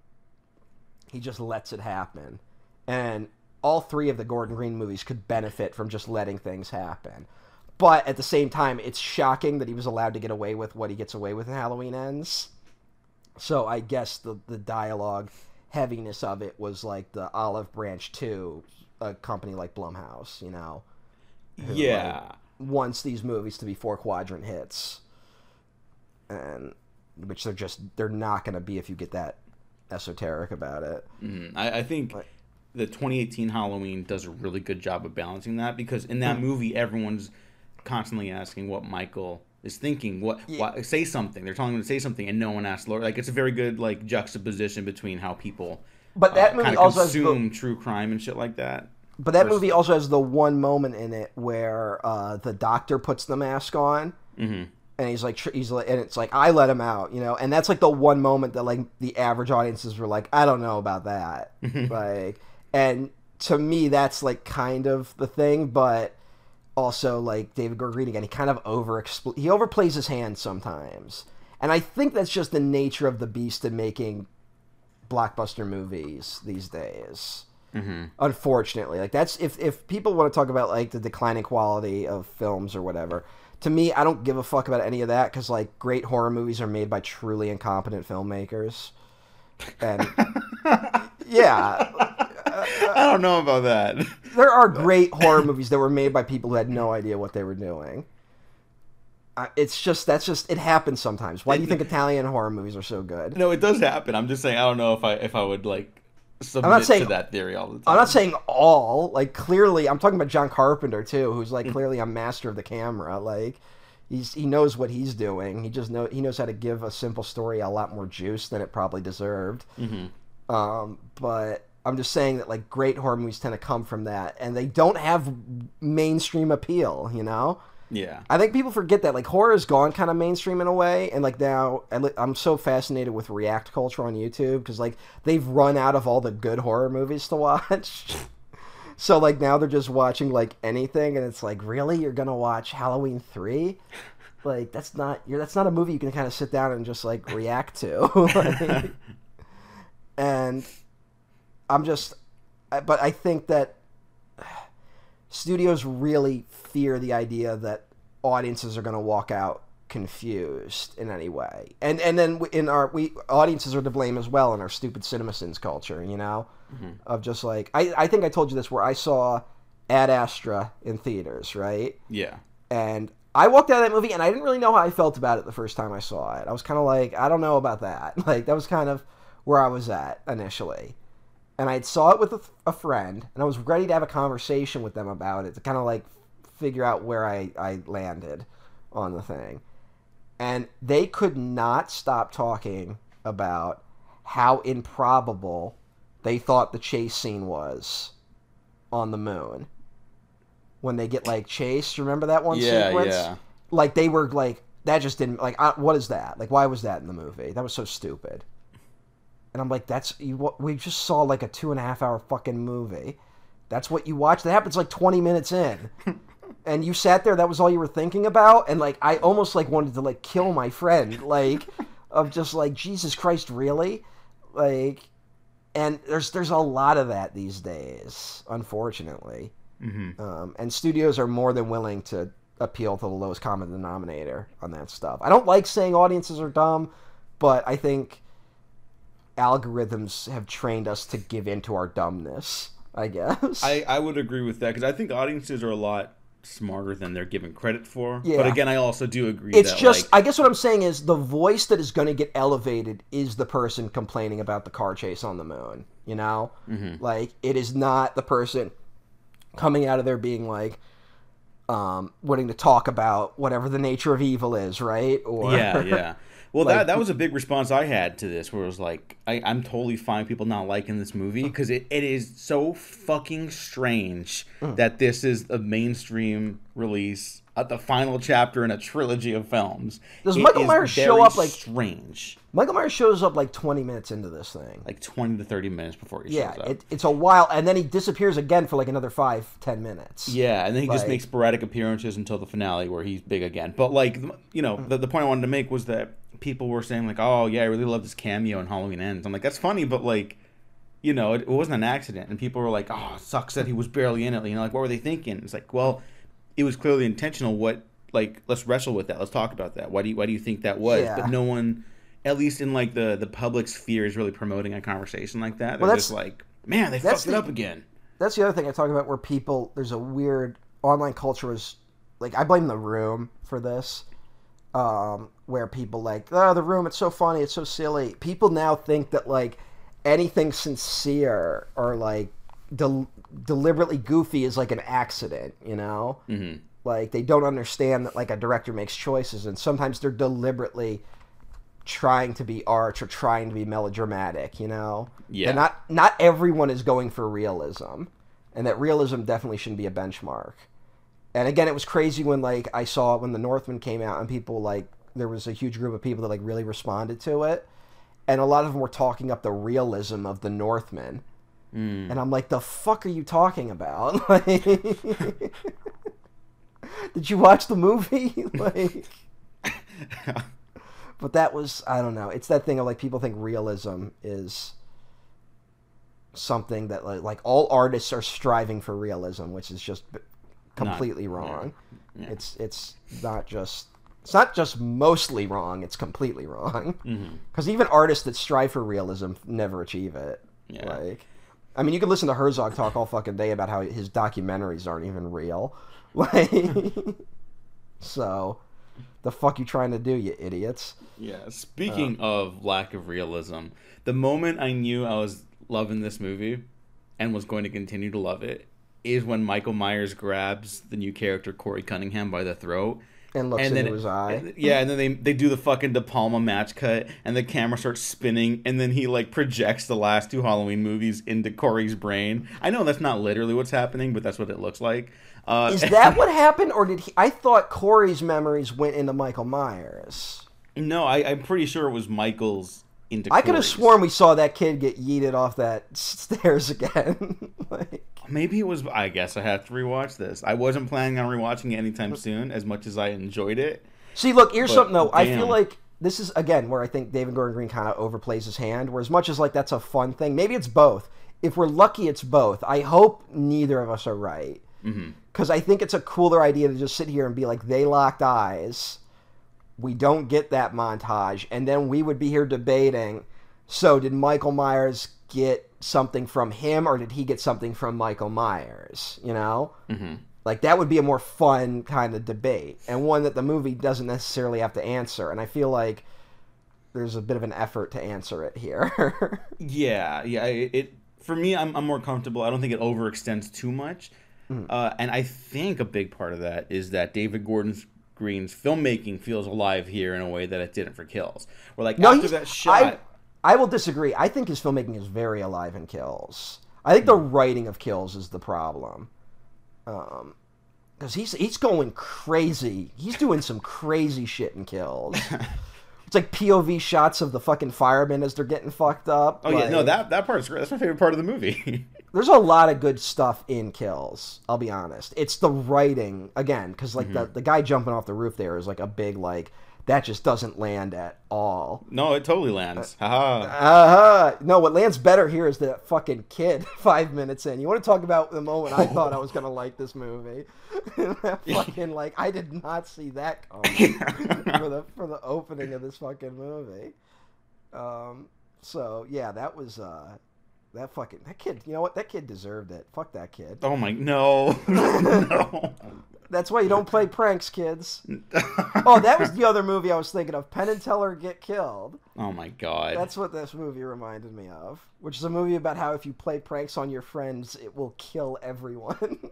he just lets it happen. And all three of the Gordon Green movies could benefit from just letting things happen. But at the same time, it's shocking that he was allowed to get away with what he gets away with in Halloween Ends. So I guess the, the dialogue heaviness of it was like the Olive Branch 2, a company like Blumhouse, you know, Yeah. Wants these movies to be four quadrant hits. And which they're just they're not going to be if you get that esoteric about it. Mhm. I, I think Right. the 2018 Halloween does a really good job of balancing that because in Hmm. that movie, everyone's constantly asking what Michael is thinking. What, why, say something. They're telling him to say something, and no one asks Laurie. Like it's a very good like juxtaposition between how people. But that uh, movie also has the- true crime and shit like that. But that movie also has the one moment in it where uh, the doctor puts the mask on, Mhm. and he's like, he's like, and it's like, I let him out, you know, and that's like the one moment that like the average audiences were like, I don't know about that, like, and to me that's like kind of the thing, but also like David Gordon again, he kind of over he overplays his hand sometimes, and I think that's just the nature of the beast in making blockbuster movies these days unfortunately like that's if if people want to talk about like the declining quality of films or whatever to me i don't give a fuck about any of that because like great horror movies are made by truly incompetent filmmakers and yeah I don't know about that. there are great horror movies that were made by people who had no idea what they were doing uh, it's just that's just it happens sometimes why do you think italian horror movies are so good no, it does happen. I'm just saying. I don't know if I if I would like submit not saying- to that theory all the time. I'm not saying all. Like clearly, I'm talking about John Carpenter too, who's Mm. like clearly a master of the camera. Like he's he knows what he's doing. He just know he knows how to give a simple story a lot more juice than it probably deserved. Mm-hmm. Um, but I'm just saying that like great horror movies tend to come from that, and they don't have mainstream appeal. You know. Yeah. I think people forget that like horror has gone kind of mainstream in a way, and like now I'm so fascinated with React culture on YouTube because like they've run out of all the good horror movies to watch. so like now they're just watching like anything, and it's like really you're gonna watch Halloween three? Like that's not you're that's not a movie you can kind of sit down and just like react to. Like, and I'm just, I- but I think that studios really fear the idea that audiences are going to walk out confused in any way and and then in our we audiences are to blame as well in our stupid CinemaSins culture you know mm-hmm. of just like I, I think i told you this where i saw ad astra in theaters right Yeah. and I walked out of that movie and I didn't really know how I felt about it the first time I saw it. I was kind of like, I don't know about that. Like that was kind of where I was at initially. And I saw it with a, a friend and I was ready to have a conversation with them about it to kind of like figure out where I, I landed on the thing. And they could not stop talking about how improbable they thought the chase scene was on the moon when they get like chased. Remember that one Yeah, sequence? yeah. Like they were like that just didn't like uh, what is that? Like why was that in the movie? That was so stupid. And I'm like, that's you. what- We just saw like a two and a half hour fucking movie. That's what you watch. That happens like 20 minutes in. and you sat there that was all you were thinking about? And like i almost like wanted to like kill my friend like of just like jesus christ really? Like and there's there's a lot of that these days unfortunately. Um, and studios are more than willing to appeal to the lowest common denominator on that stuff. I don't like saying audiences are dumb but i think algorithms have trained us to give into our dumbness i guess. I, I would agree with that because I think audiences are a lot smarter than they're given credit for. Yeah. But again, I also do agree it's that just like, i guess what i'm saying is the voice that is going to get elevated is the person complaining about the car chase on the moon you know Mm-hmm. like it is not the person coming out of there being like um wanting to talk about whatever the nature of evil is right or yeah, yeah. Well, Like, that that was a big response I had to this, where it was like, I, I'm totally fine people not liking this movie because it, it is so fucking strange Mm. that this is a mainstream release, at the final chapter in a trilogy of films. Does It Michael Myers show up, like- strange, Michael Myers shows up like 20 minutes into this thing. like twenty to thirty minutes before he yeah, shows up. it, it's a while, and then he disappears again for like another five, ten minutes. Yeah, and then he just makes sporadic appearances until the finale where he's big again. But like, you know, Mm. the, the point I wanted to make was that people were saying like, "Oh yeah, I really love this cameo in Halloween Ends." I'm like, that's funny, but like, you know, it, it wasn't an accident. And people were like, "Oh, sucks that he was barely in it." You know, like what were they thinking? It's like, well, it was clearly intentional. What like let's wrestle with that. Let's talk about that. Why do you why do you think that was? Yeah. But no one, at least in like the the public sphere, is really promoting a conversation like that. They're Well, just that's- like, man, they fucked it the- up again. That's the other thing I talk about where people, there's a weird online culture is like, I blame the room for this. Um, where people like, oh, the room, it's so funny, it's so silly. People now think that like anything sincere or like del- deliberately goofy is like an accident, you know? hmm like they don't understand that like a director makes choices and sometimes they're deliberately trying to be arch or trying to be melodramatic you know Yeah. and not not everyone is going for realism and that realism definitely shouldn't be a benchmark and again it was crazy when like i saw it when the northman came out and people like there was a huge group of people that like really responded to it and a lot of them were talking up the realism of the northman Mm. and I'm like, the fuck are you talking about? Like, did you watch the movie? like, but that was I don't know. It's that thing of like people think realism is something that like, like all artists are striving for realism, which is just completely wrong. Yeah. It's it's not just it's not just mostly wrong. It's completely wrong. Mm-hmm. Because even artists that strive for realism never achieve it. Yeah. Like, I mean, you can listen to Herzog talk all fucking day about how his documentaries aren't even real. Like, so the fuck you trying to do, you idiots? Yeah. Speaking uh. of lack of realism, the moment I knew I was loving this movie and was going to continue to love it is when Michael Myers grabs the new character Corey Cunningham by the throat. And looks and into then his eye. and- yeah, and then they they do the fucking De Palma match cut, and the camera starts spinning, and then he like projects the last two Halloween movies into Corey's brain. I know that's not literally what's happening, but that's what it looks like. Uh, Is that what happened, or did he? I thought Corey's memories went into Michael Myers. no? I, I'm pretty sure it was Michael's into. I could have sworn we saw that kid get yeeted off that stairs again. like, Maybe it was. I guess I have to rewatch this. I wasn't planning on rewatching it anytime soon, as much as I enjoyed it. See, look, here's But, something though. I feel like this is again where I think David Gordon Green kind of overplays his hand. Where as much as like that's a fun thing, maybe it's both. If we're lucky, it's both. I hope neither of us are right, mm-hmm. because I think it's a cooler idea to just sit here and be like, they locked eyes. We don't get that montage, and then we would be here debating. So, did Michael Myers get something from him, or did he get something from Michael Myers? You know. Mm-hmm. Like that would be a more fun kind of debate and one that the movie doesn't necessarily have to answer. And I feel like there's a bit of an effort to answer it here. Yeah, yeah. It, for me, I'm, I'm more comfortable. I don't think it overextends too much, Mm-hmm. uh, and I think a big part of that is that David Gordon Green's filmmaking feels alive here in a way that it didn't for Kills. We're like after that shot, I, will disagree. I think his filmmaking is very alive in Kills. I think the writing of Kills is the problem. Um, because he's he's going crazy. He's doing some crazy shit in Kills. it's like POV shots of the fucking firemen as they're getting fucked up. oh yeah, no like- that that part's great. That's my favorite part of the movie. there's a lot of good stuff in kills i'll be honest it's the writing again because like the, the guy jumping off the roof there is like a big like that just doesn't land at all. No, it totally lands. Haha. uh-huh. No what lands better here is that fucking kid five minutes in. You want to talk about the moment i thought i was gonna like this movie? Fucking like i did not see that coming for the for the opening of this fucking movie. Um so yeah that was uh that fucking that kid you know what? That kid deserved it. Fuck that kid. Oh my no, no. That's why you don't play pranks, kids. Oh, that was the other movie I was thinking of. Penn and Teller Get Killed. Oh my god. That's what this movie reminded me of. Which is a movie about how if you play pranks on your friends, it will kill everyone.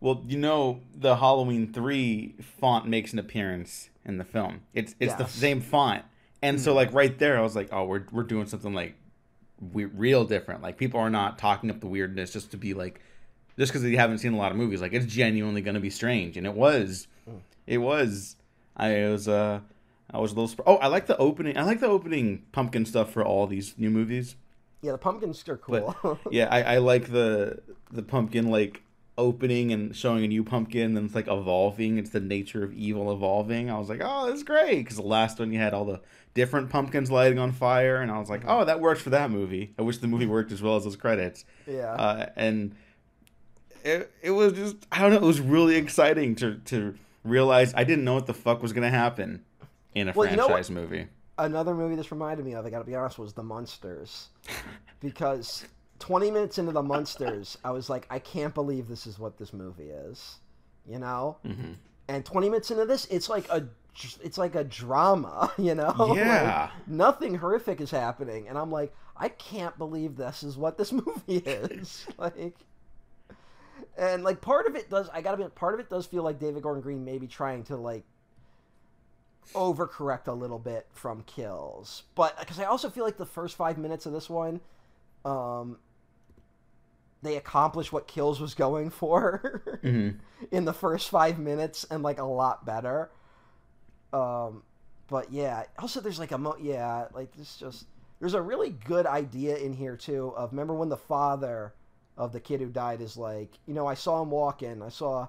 Well, you know, the Halloween 3 font makes an appearance in the film. It's it's the same font, and so hmm. like right there, I was like, oh, we're we're doing something like we real different. Like people are not talking up the weirdness just to be like, just because you haven't seen a lot of movies. Like it's genuinely going to be strange, and it was, it was. I was uh, I was a little. Sp- oh, I like the opening. I like the opening pumpkin stuff for all these new movies. Yeah, the pumpkins are But cool. yeah, I, I like the the pumpkin like opening and showing a new pumpkin, and it's like evolving. It's the nature of evil evolving. I was like, oh, that's great because the last one you had all the different pumpkins lighting on fire, and I was like, oh, that works for that movie. I wish the movie worked as well as those credits. yeah. Uh, and it it was just I don't know. It was really exciting to to realize I didn't know what the fuck was gonna happen in a Well, you know franchise movie. Another movie this reminded me of, I gotta be honest, was The Munsters. because 20 minutes into The Munsters, I was like, I can't believe this is what this movie is. You know? Mhm. And 20 minutes into this, it's like a it's like a drama, you know? Like, Yeah. nothing horrific is happening and I'm like, I can't believe this is what this movie is. like and like part of it does I gotta be part of it does feel like David Gordon Green maybe trying to like overcorrect a little bit from kills, but because I also feel like the first five minutes of this one, um, they accomplished what kills was going for Mhm. in the first five minutes and like a lot better. Um, but yeah, also there's like a mo- yeah, like this just there's a really good idea in here too of remember when the father of the kid who died is like you know I saw him walking I saw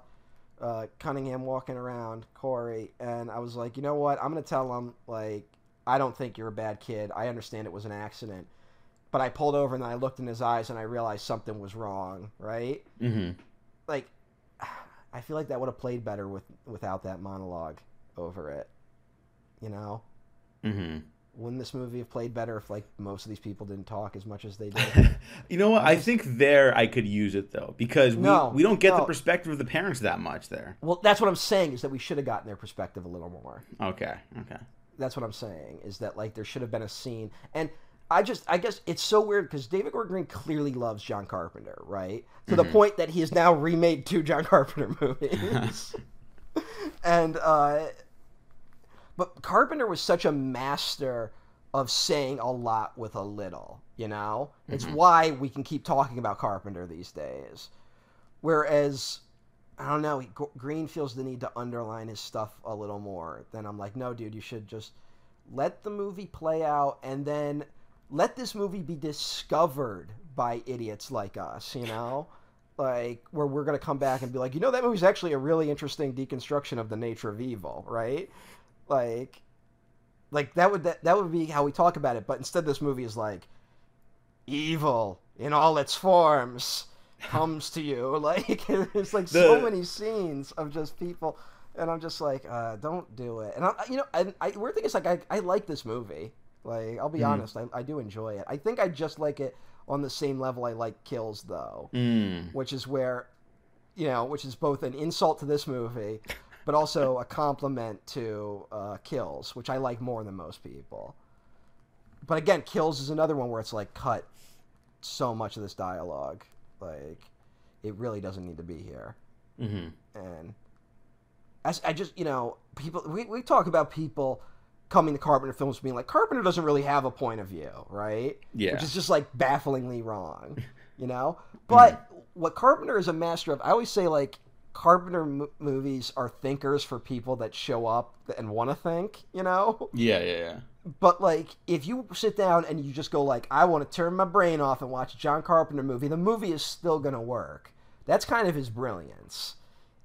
uh, Cunningham walking around Corey and I was like you know what I'm gonna tell him like I don't think you're a bad kid I understand it was an accident but I pulled over and I looked in his eyes and I realized something was wrong right Mhm. like I feel like that would have played better with without that monologue over it. You know, Mhm. Wouldn't this movie have played better if like most of these people didn't talk as much as they did? You know what? I think there I could use it though because we, No, we don't get the perspective of the parents that much there. well, that's what I'm saying is that we should have gotten their perspective a little more. Okay. Okay. That's what I'm saying is that like there should have been a scene and. I just, I guess it's so weird because David Gordon Green clearly loves John Carpenter, right? To the point that he has now remade two John Carpenter movies. and uh, but Carpenter was such a master of saying a lot with a little, you know? It's mm-hmm. why we can keep talking about Carpenter these days. Whereas I don't know, Green feels the need to underline his stuff a little more. Then I'm like, "No, dude, you should just let the movie play out and then let this movie be discovered by idiots like us, you know? Like where we're going to come back and be like, "You know that movie's actually a really interesting deconstruction of the nature of evil," right? Like like that would that, that would be how we talk about it, but instead this movie is like evil in all its forms comes to you. Like it's like so many scenes of just people and I'm just like, uh, don't do it. And I, you know, I, I weird thing is like I, I like this movie. Like I'll be honest, I, I do enjoy it. I think I just like it on the same level I like Kills though, Mm. which is where, you know, which is both an insult to this movie, but also a compliment to uh, Kills, which I like more than most people. But again, Kills is another one where it's like cut so much of this dialogue, like it really doesn't need to be here hmm and as I just you know people we, we talk about people coming to Carpenter films being like Carpenter doesn't really have a point of view, right? Yeah. Which is just like bafflingly wrong, you know? But what Carpenter is a master of, I always say like Carpenter mo- movies are thinkers for people that show up and want to think, you know? Yeah. Yeah. Yeah. But like, if you sit down and you just go like, I want to turn my brain off and watch a John Carpenter movie, the movie is still gonna work. That's kind of his brilliance,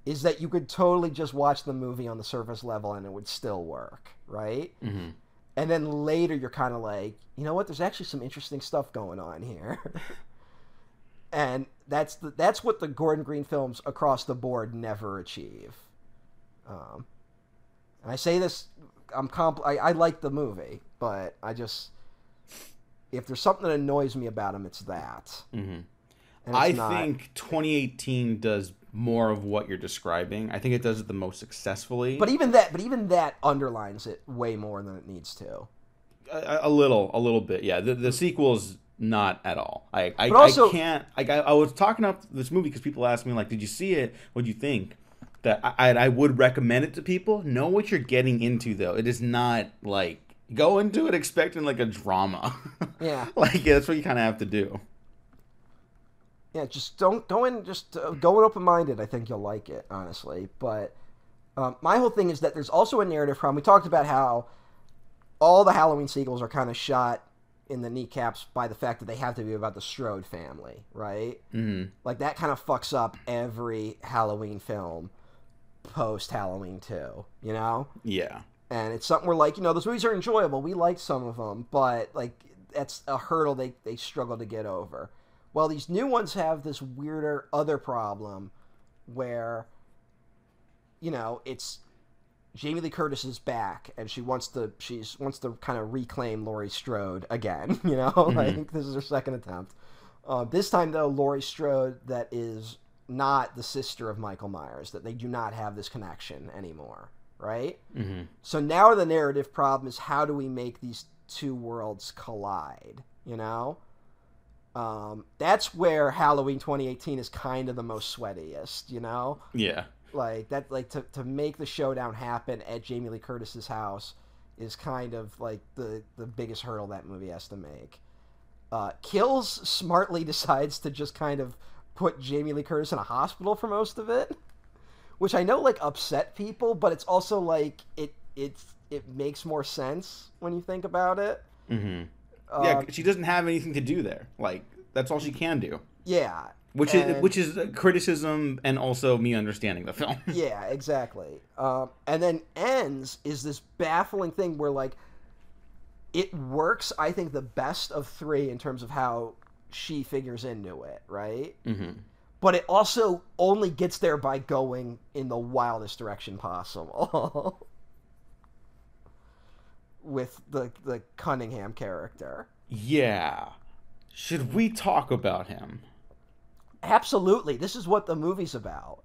is that you could totally just watch the movie on the surface level and it would still work, right? Mhm. And then later you're kind of like, you know what? There's actually some interesting stuff going on here. and that's the, that's what the Gordon Green films across the board never achieve. Um, and I say this, I'm compl- I, I like the movie, but I just if there's something that annoys me about him, it's that. Mhm. And it's I not- think 2018 does more of what you're describing. I think it does it the most successfully. but even that, but even that underlines it way more than it needs to. a, a little, a little bit. Yeah, the the sequel's not at all. I I, also- I can't. Like I, I was talking up this movie because people asked me like, "Did you see it? What'd you think?" that I, I would recommend it to people. Know what you're getting into, though. It is not like go into it expecting like a drama. Yeah. like yeah, that's what you kind of have to do. Yeah, just don't go in. Just uh, go in open minded. I think you'll like it, honestly. But um, my whole thing is that there's also a narrative problem. We talked about how all the Halloween sequels are kind of shot in the kneecaps by the fact that they have to be about the Strode family, right? Mm-hmm. Like that kind of fucks up every Halloween film post Halloween 2, you know? Yeah. And it's something we're like, you know, those movies are enjoyable. We like some of them, but like that's a hurdle they, they struggle to get over. Well, these new ones have this weirder other problem where, you know, it's Jamie Lee Curtis is back and she wants to she's wants to kind of reclaim Laurie Strode again. You know, like this is her second attempt. Uh, this time though, Laurie Strode that is not the sister of Michael Myers. That they do not have this connection anymore, right? Mm-hmm. So now the narrative problem is how do we make these two worlds collide? You know, um, that's where Halloween 2018 is kind of the most sweatiest. You know, Yeah. Like that like to, to make the showdown happen at Jamie Lee Curtis's house is kind of like the the biggest hurdle that movie has to make. Uh, Kills smartly decides to just kind of put Jamie Lee Curtis in a hospital for most of it, which I know like upset people, but it's also like it it it makes more sense when you think about it. Mm-hmm. Uh, yeah, she doesn't have anything to do there. Like that's all she can do. yeah, Which And- is which is criticism and also me understanding the film. Yeah, exactly. Um, and then ends is this baffling thing where like it works. I think the best of three in terms of how she figures into it, right? mm-hmm. But it also only gets there by going in the wildest direction possible. With the the Cunningham character. Yeah. Should we talk about him? Absolutely. This is what the movie's about.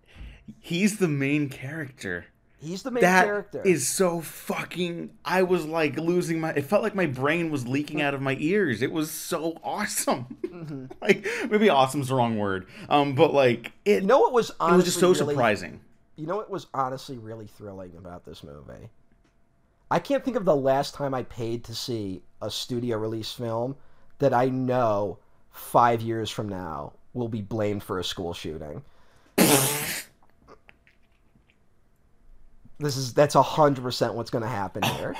He's the main character. He's the main That is character. Is so fucking. I was like losing my. It felt like my brain was leaking out of my ears. It was so awesome. Mm-hmm. like maybe awesome's the wrong word. Um, but like it. you know what was it was just so really surprising. You know what was honestly really thrilling about this movie? I can't think of the last time I paid to see a studio release film that I know five years from now will be blamed for a school shooting. this is that's a hundred percent what's going to happen here.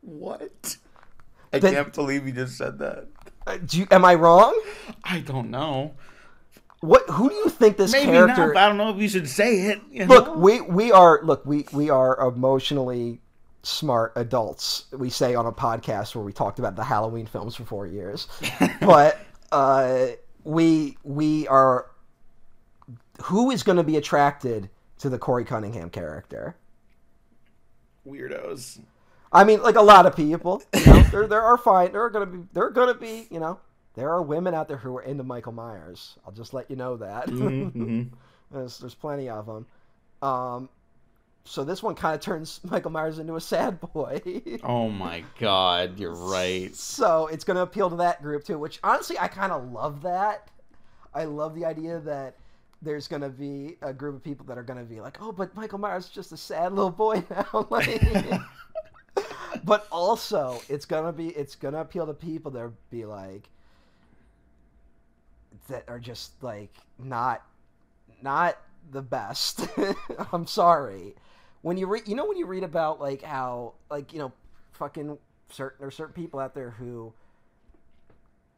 What? I Then- can't believe you just said that. Uh, do you, am I wrong? I don't know. What? Who do you think this character Maybe character? not. But I don't know if you should say it. look know? we we are look we we are emotionally smart adults we say on a podcast where we talked about the halloween films for four years but uh we we are who is going to be attracted to the corey cunningham character weirdos. i mean like a lot of people you know there, there are fine there are going to be there are going to be you know there are women out there who are into michael myers i'll just let you know that Mhm. There's, there's plenty of them. Um, so this one kind of turns Michael Myers into a sad boy. oh my god, you're right. so it's going to appeal to that group too, which honestly I kind of love that. I love the idea that there's going to be a group of people that are going to be like, "Oh, but Michael Myers is just a sad little boy now." like, but also, it's going to be it's going to appeal to people that be like that are just like not not the best. I'm sorry. When you read, you know, when you read about like how, like you know, fucking certain there are certain people out there who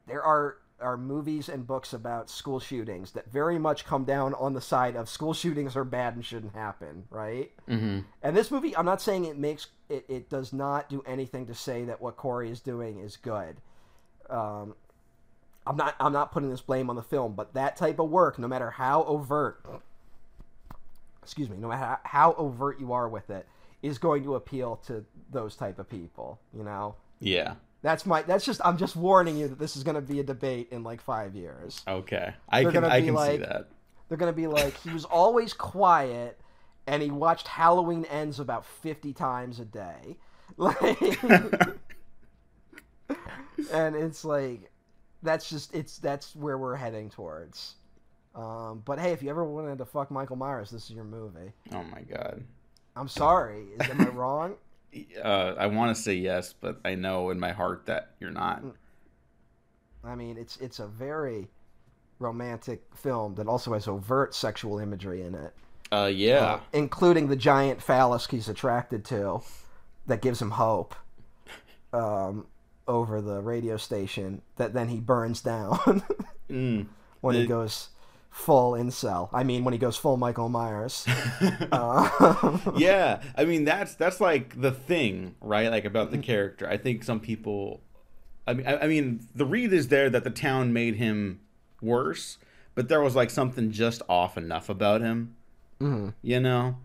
there are are movies and books about school shootings that very much come down on the side of school shootings are bad and shouldn't happen, right? Mm-hmm. And this movie, I'm not saying it makes it, it does not do anything to say that what Corey is doing is good. Um, I'm not I'm not putting this blame on the film, but that type of work, no matter how overt, excuse me, no matter how overt you are with it, is going to appeal to those type of people. You know, Yeah. that's my that's just I'm just warning you that this is going to be a debate in like five years. Okay. I They're can gonna I be can see like- that. They're going to be like he was always quiet and he watched Halloween Ends about 50 times a day. Like and it's like that's just it's that's where we're heading towards. Um, but hey, if you ever wanted to fuck Michael Myers, this is your movie. Oh my god. I'm sorry. Is, am I wrong? Uh, I want to say yes, but I know in my heart that you're not. I mean, it's it's a very romantic film that also has overt sexual imagery in it, Uh, yeah. uh, including the giant phallus he's attracted to, that gives him hope. Um, over the radio station that then he burns down Mm. when he goes full incel. I mean, when he goes full Michael Myers. uh, yeah, I mean that's that's like the thing, right? Like about Mm-hmm. the character. I think some people, I mean, I, I mean, the read is there that the town made him worse, but there was like something just off enough about him, Mhm. you know.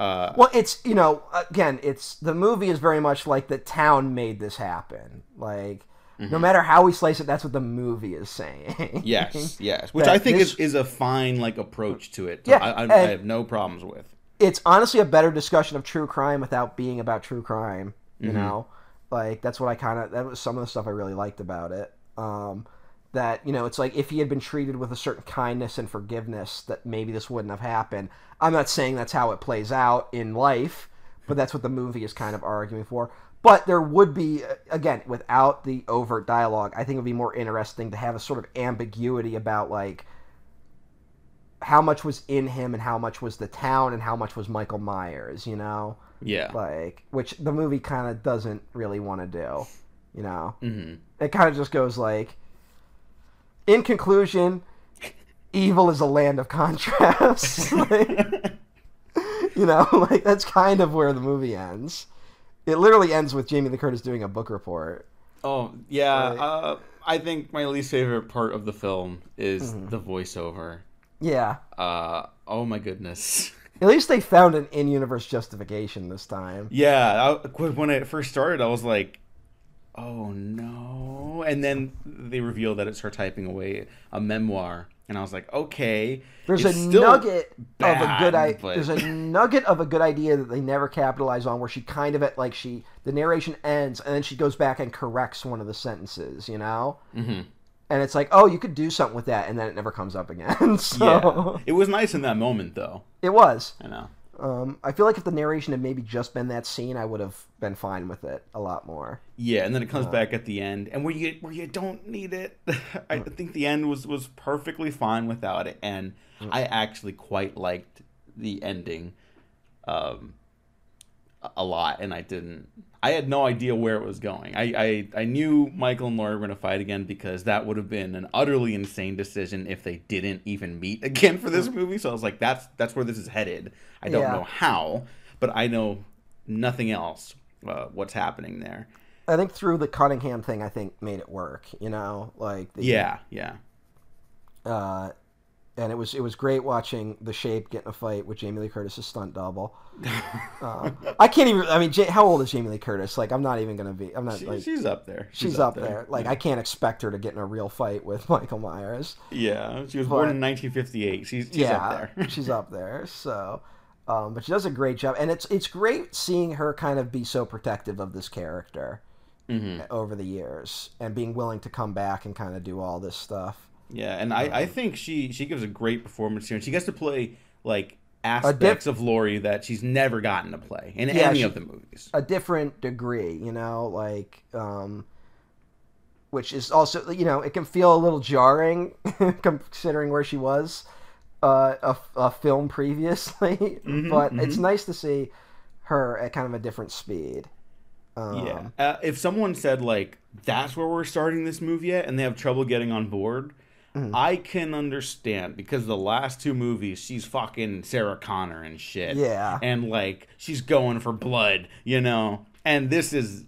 Uh, Well, it's you know again, it's the movie is very much like the town made this happen. Like no matter how we slice it, that's what the movie is saying. Mm-hmm. yes, yes, which That I think this- is, is a fine like approach to it. Yeah, I, I, I have no problems with. it's honestly a better discussion of true crime without being about true crime. You Mm-hmm. know, like that's what I kind of that was some of the stuff I really liked about it. Um, that you know, it's like if he had been treated with a certain kindness and forgiveness, that maybe this wouldn't have happened. I'm not saying that's how it plays out in life, but that's what the movie is kind of arguing for. But there would be, uh, again, without the overt dialogue, I think it would be more interesting to have a sort of ambiguity about like how much was in him and how much was the town and how much was Michael Myers, you know? Yeah. Like, which the movie kind of doesn't really want to do, you know? hmm It kind of just goes like, in conclusion, evil is a land of contrasts. Like, you know, like that's kind of where the movie ends. It literally ends with Jamie Lee Curtis doing a book report. Oh yeah, Right. uh, I think my least favorite part of the film is Mm-hmm. the voiceover. Yeah. Uh, oh my goodness. At least they found an in-universe justification this time. Yeah, I, when it first started, I was like, "Oh no!" And then they reveal that it's her typing away a memoir, and I was like, "Okay." There's a nugget of a good idea. but- There's a nugget of a good idea that they never capitalize on, where she kind of at like she the narration ends and then she goes back and corrects one of the sentences, you know. Mhm. And it's like, oh, you could do something with that, and then it never comes up again. so Yeah, it was nice in that moment, though. it was. I know. Um, I feel like if the narration had maybe just been that scene, I would have been fine with it a lot more. Yeah, and then it comes Uh. back at the end, and where you where you don't need it. I Mm. think the end was was perfectly fine without it, and Mm. I actually quite liked the ending, um, a- a lot, and I didn't. I had no idea where it was going. I I, I knew Michael and Laurie were going to fight again because that would have been an utterly insane decision if they didn't even meet again for this movie. So I was like, that's that's where this is headed. I don't Mm. Yeah. know how, but I know nothing else. Uh, what's happening there? I think through the Cunningham thing, I think made it work. You know, like the, Yeah, yeah. uh, and it was it was great watching the Shape get in a fight with Jamie Lee Curtis's stunt double. Uh, I can't even. I mean, Ja- how old is Jamie Lee Curtis? Like, I'm not even gonna be. I'm not She- like. she's up there. She's, up there. Like, I can't expect her to get in a real fight with Michael Myers. Yeah, she was born in 1958. She's, she's yeah, up there. she's up there. So, um, but she does a great job, and it's it's great seeing her kind of be so protective of this character hmm over the years, and being willing to come back and kind of do all this stuff. Yeah, and I, I think she she gives a great performance here, and she gets to play like aspects of Laurie that she's never gotten to play in Yeah, any she- of the movies. a different degree, you know, like um which is also you know, it can feel a little jarring considering where she was uh a, a film previously, Mhm, but it's nice to see her at kind of a different speed. Um, yeah, uh, if someone said like that's where we're starting this movie at, and they have trouble getting on board. Mm-hmm. I can understand because the last two movies, she's fucking Sarah Connor and shit. Yeah. And like, she's going for blood, you know? And this is,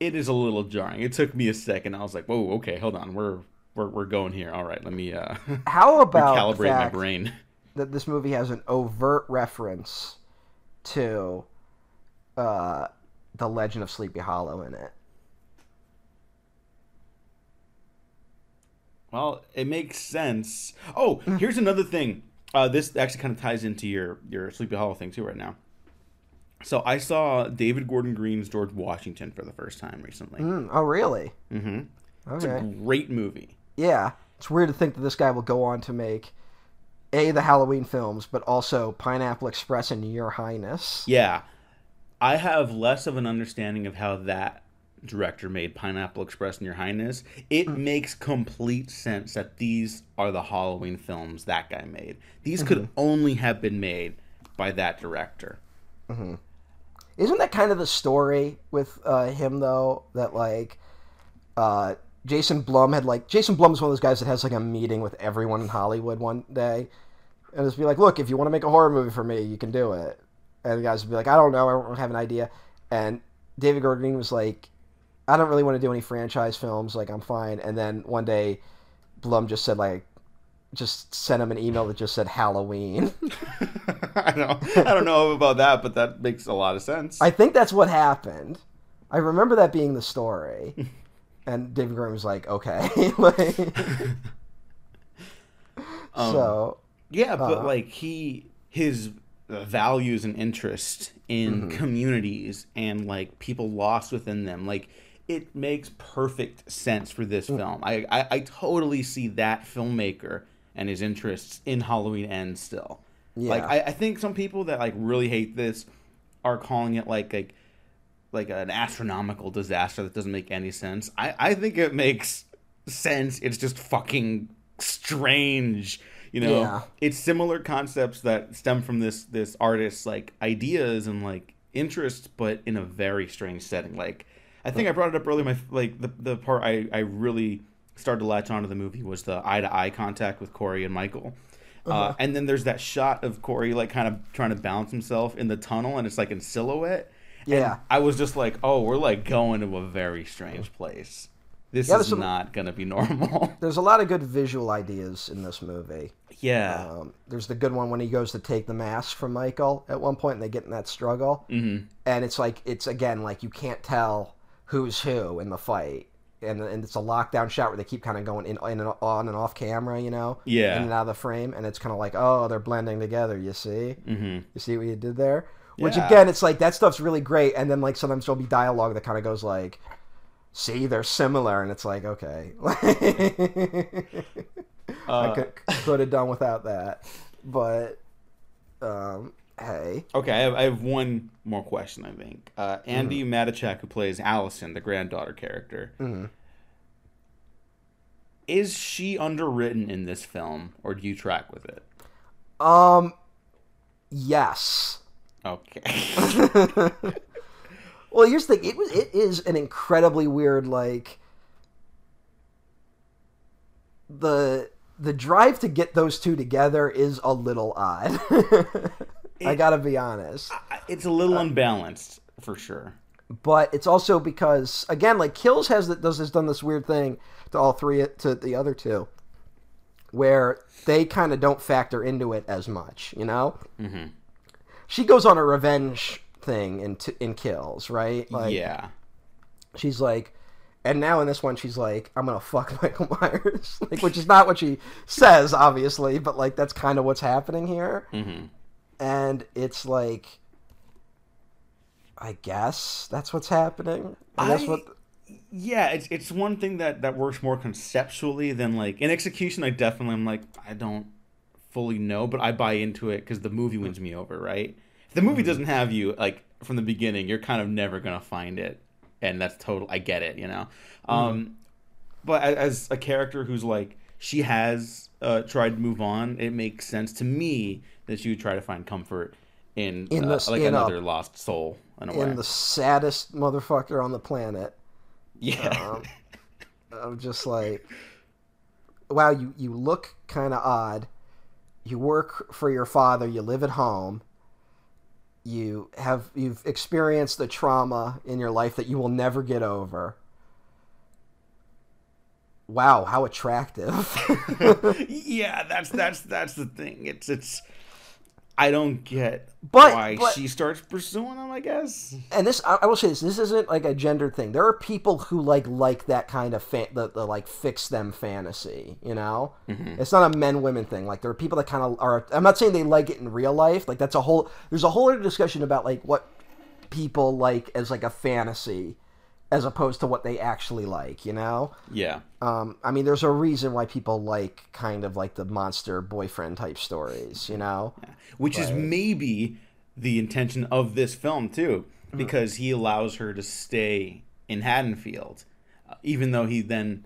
it is a little jarring. It took me a second. I was like, whoa, okay, hold on. We're, we're, we're going here. All right, let me uh, How about the recalibrate my brain. that this movie has an overt reference to uh the Legend of Sleepy Hollow in it? Well, it makes sense. Oh, here's another thing. Uh, this actually kind of ties into your your Sleepy Hollow thing too right now. So I saw David Gordon Green's George Washington for the first time recently. Mm, oh, really? hmm It's a great movie. Yeah, it's weird to think that this guy will go on to make a the Halloween films, but also Pineapple Express and Your Highness. Yeah. I have less of an understanding of how that director made Pineapple Express and Your Highness. It Mm. makes complete sense that these are the Halloween films that guy made. These Mm-hmm. could only have been made by that director. Isn't that kind of the story with uh, him though? That like uh, Jason Blum had like Jason Blum is one of those guys that has like a meeting with everyone in Hollywood one day, and just be like, "Look, if you want to make a horror movie for me, you can do it." And the guys would be like, "I don't know, I don't have an idea." And David Gordon was like, "I don't really want to do any franchise films. Like, I'm fine." And then one day, Blum just said like, just sent him an email that just said Halloween. I don't I don't know about that, but that makes a lot of sense. I think that's what happened. I remember that being the story. And David Gordon was like, okay. Like, Um, so, Yeah, but Uh, like he his uh, values and interests in communities and like people lost within them, like it makes perfect sense for this mm. film. I, I I totally see that filmmaker and his interests in Halloween Ends still. Like I, I think some people that like really hate this are calling it like like like an astronomical disaster that doesn't make any sense. I, I think it makes sense. It's just fucking strange. You know, Yeah. it's similar concepts that stem from this this artist's like ideas and like interests, but in a very strange setting. Like I think I brought it up earlier. My like the the part I I really started to latch onto the movie was the eye to eye contact with Corey and Michael. Uh, and then there's that shot of Corey like kind of trying to balance himself in the tunnel, and it's like in silhouette. And Yeah. I was just like, oh, we're like going to a very strange place. This Yeah, is some- not gonna be normal. there's a lot of good visual ideas in this movie. yeah. Um, there's the good one when he goes to take the mask from Michael at one point and they get in that struggle. hmm And it's like, it's again, like you can't tell who's who in the fight. And, and it's a lockdown shot where they keep kind of going in, in and on and off camera, you know, Yeah. in and out of the frame, and it's kind of like, oh, they're blending together. You see, hmm You see what you did there? Which Yeah. again, it's like that stuff's really great, and then like sometimes there'll be dialogue that kind of goes like, "See, they're similar," and it's like, okay, I Uh, could could have done without that, but um, hey, Okay, I have, I have one more question. I think uh, Andi Mm-hmm. Matichak, who plays Allison, the granddaughter character, Mhm. is she underwritten in this film, or do you track with it? um, yes. Okay. Well, here's the thing. It was. It is an incredibly weird like the the drive to get those two together is a little odd. I gotta be honest, it's a little unbalanced for sure. but it's also because again, like Kills has that does has done this weird thing to all three to the other two, where they kind of don't factor into it as much. You know, hmm she goes on a revenge thing in t- in Kills, right? Like, yeah. she's like and now in this one she's like i'm gonna fuck michael myers like which is not what she says obviously but like that's kind of what's happening here hmm and it's like i guess that's what's happening and that's I- what Yeah, it's it's one thing that that works more conceptually than like in execution. I definitely am like I don't fully know, but I buy into it because the movie wins me over, right? If the movie doesn't have you like from the beginning, you're kind of never gonna find it, and that's total. I get it, you know. Um, but as a character who's like she has uh, tried to move on, it makes sense to me that would try to find comfort in, In uh, this- like in a- another lost soul in a in the saddest motherfucker on the planet. Yeah. um, i'm just like wow you you look kind of odd. You work for your father you live at home. You have you've experienced the trauma in your life that you will never get over. Wow how attractive. Yeah, that's that's that's the thing. It's it's I don't get But- why but- she starts pursuing him. I guess. and this I, I will say this this isn't like a gendered thing there are people who like like that kind of fan the, the like fix them fantasy you know mm-hmm. it's not a men women thing like there are people that kind of are i'm not saying they like it in real life like that's a whole there's a whole other discussion about like what people like as like a fantasy as opposed to what they actually like. You know. Yeah. Um, I mean, there's a reason why people like kind of like the monster boyfriend type stories. You know. Which is maybe the intention of this film too, Mm-hmm. because he allows her to stay in Haddonfield, uh, even though he then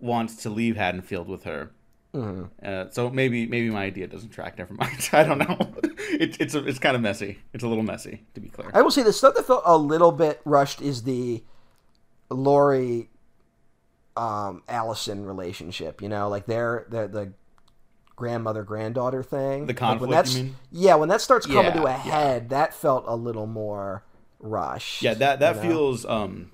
wants to leave Haddonfield with her. Mm-hmm. Uh, so maybe maybe my idea doesn't track. Never mind. I don't know. it, it's a, it's kind of messy. It's a little messy, to be clear. I will say the stuff that felt a little bit rushed is the Laurie um Allison relationship, you know, like their the the grandmother granddaughter thing. The Like, conflict, when that's you mean? yeah, when that starts coming to Yeah, a yeah. head, that felt a little more rushed. Yeah, that that you know? feels um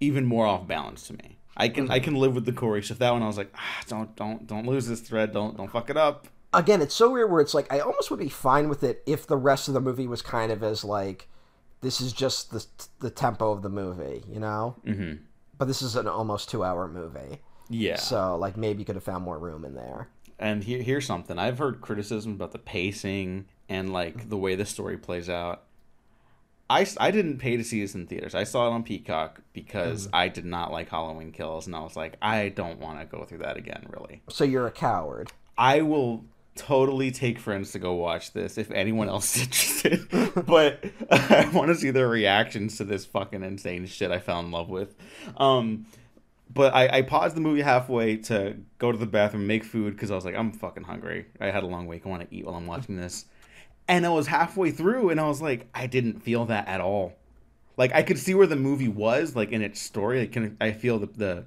even more off balance to me. I can Mm-hmm. I can live with the Corey stuff. That one I was like, ah, don't don't don't lose this thread. Don't don't fuck it up. again, it's so weird where it's like I almost would be fine with it if the rest of the movie was kind of as like this is just the the tempo of the movie, you know. Mm-hmm. But this is an almost two hour movie, Yeah. so like maybe you could have found more room in there. And here, here's something I've heard criticism about the pacing and like the way the story plays out. I, I didn't pay to see this in theaters. I saw it on Peacock because I did not like Halloween Kills, and I was like, I don't want to go through that again. Really, So you're a coward. I will totally take friends to go watch this if anyone else is interested. but I want to see their reactions to this fucking insane shit I fell in love with. Um, but I, I paused the movie halfway to go to the bathroom, make food because I was like, I'm fucking hungry. I had a long week. I want to eat while I'm watching this. And I was halfway through, and I was like, I didn't feel that at all. Like I could see where the movie was, like in its story. I can I feel the, the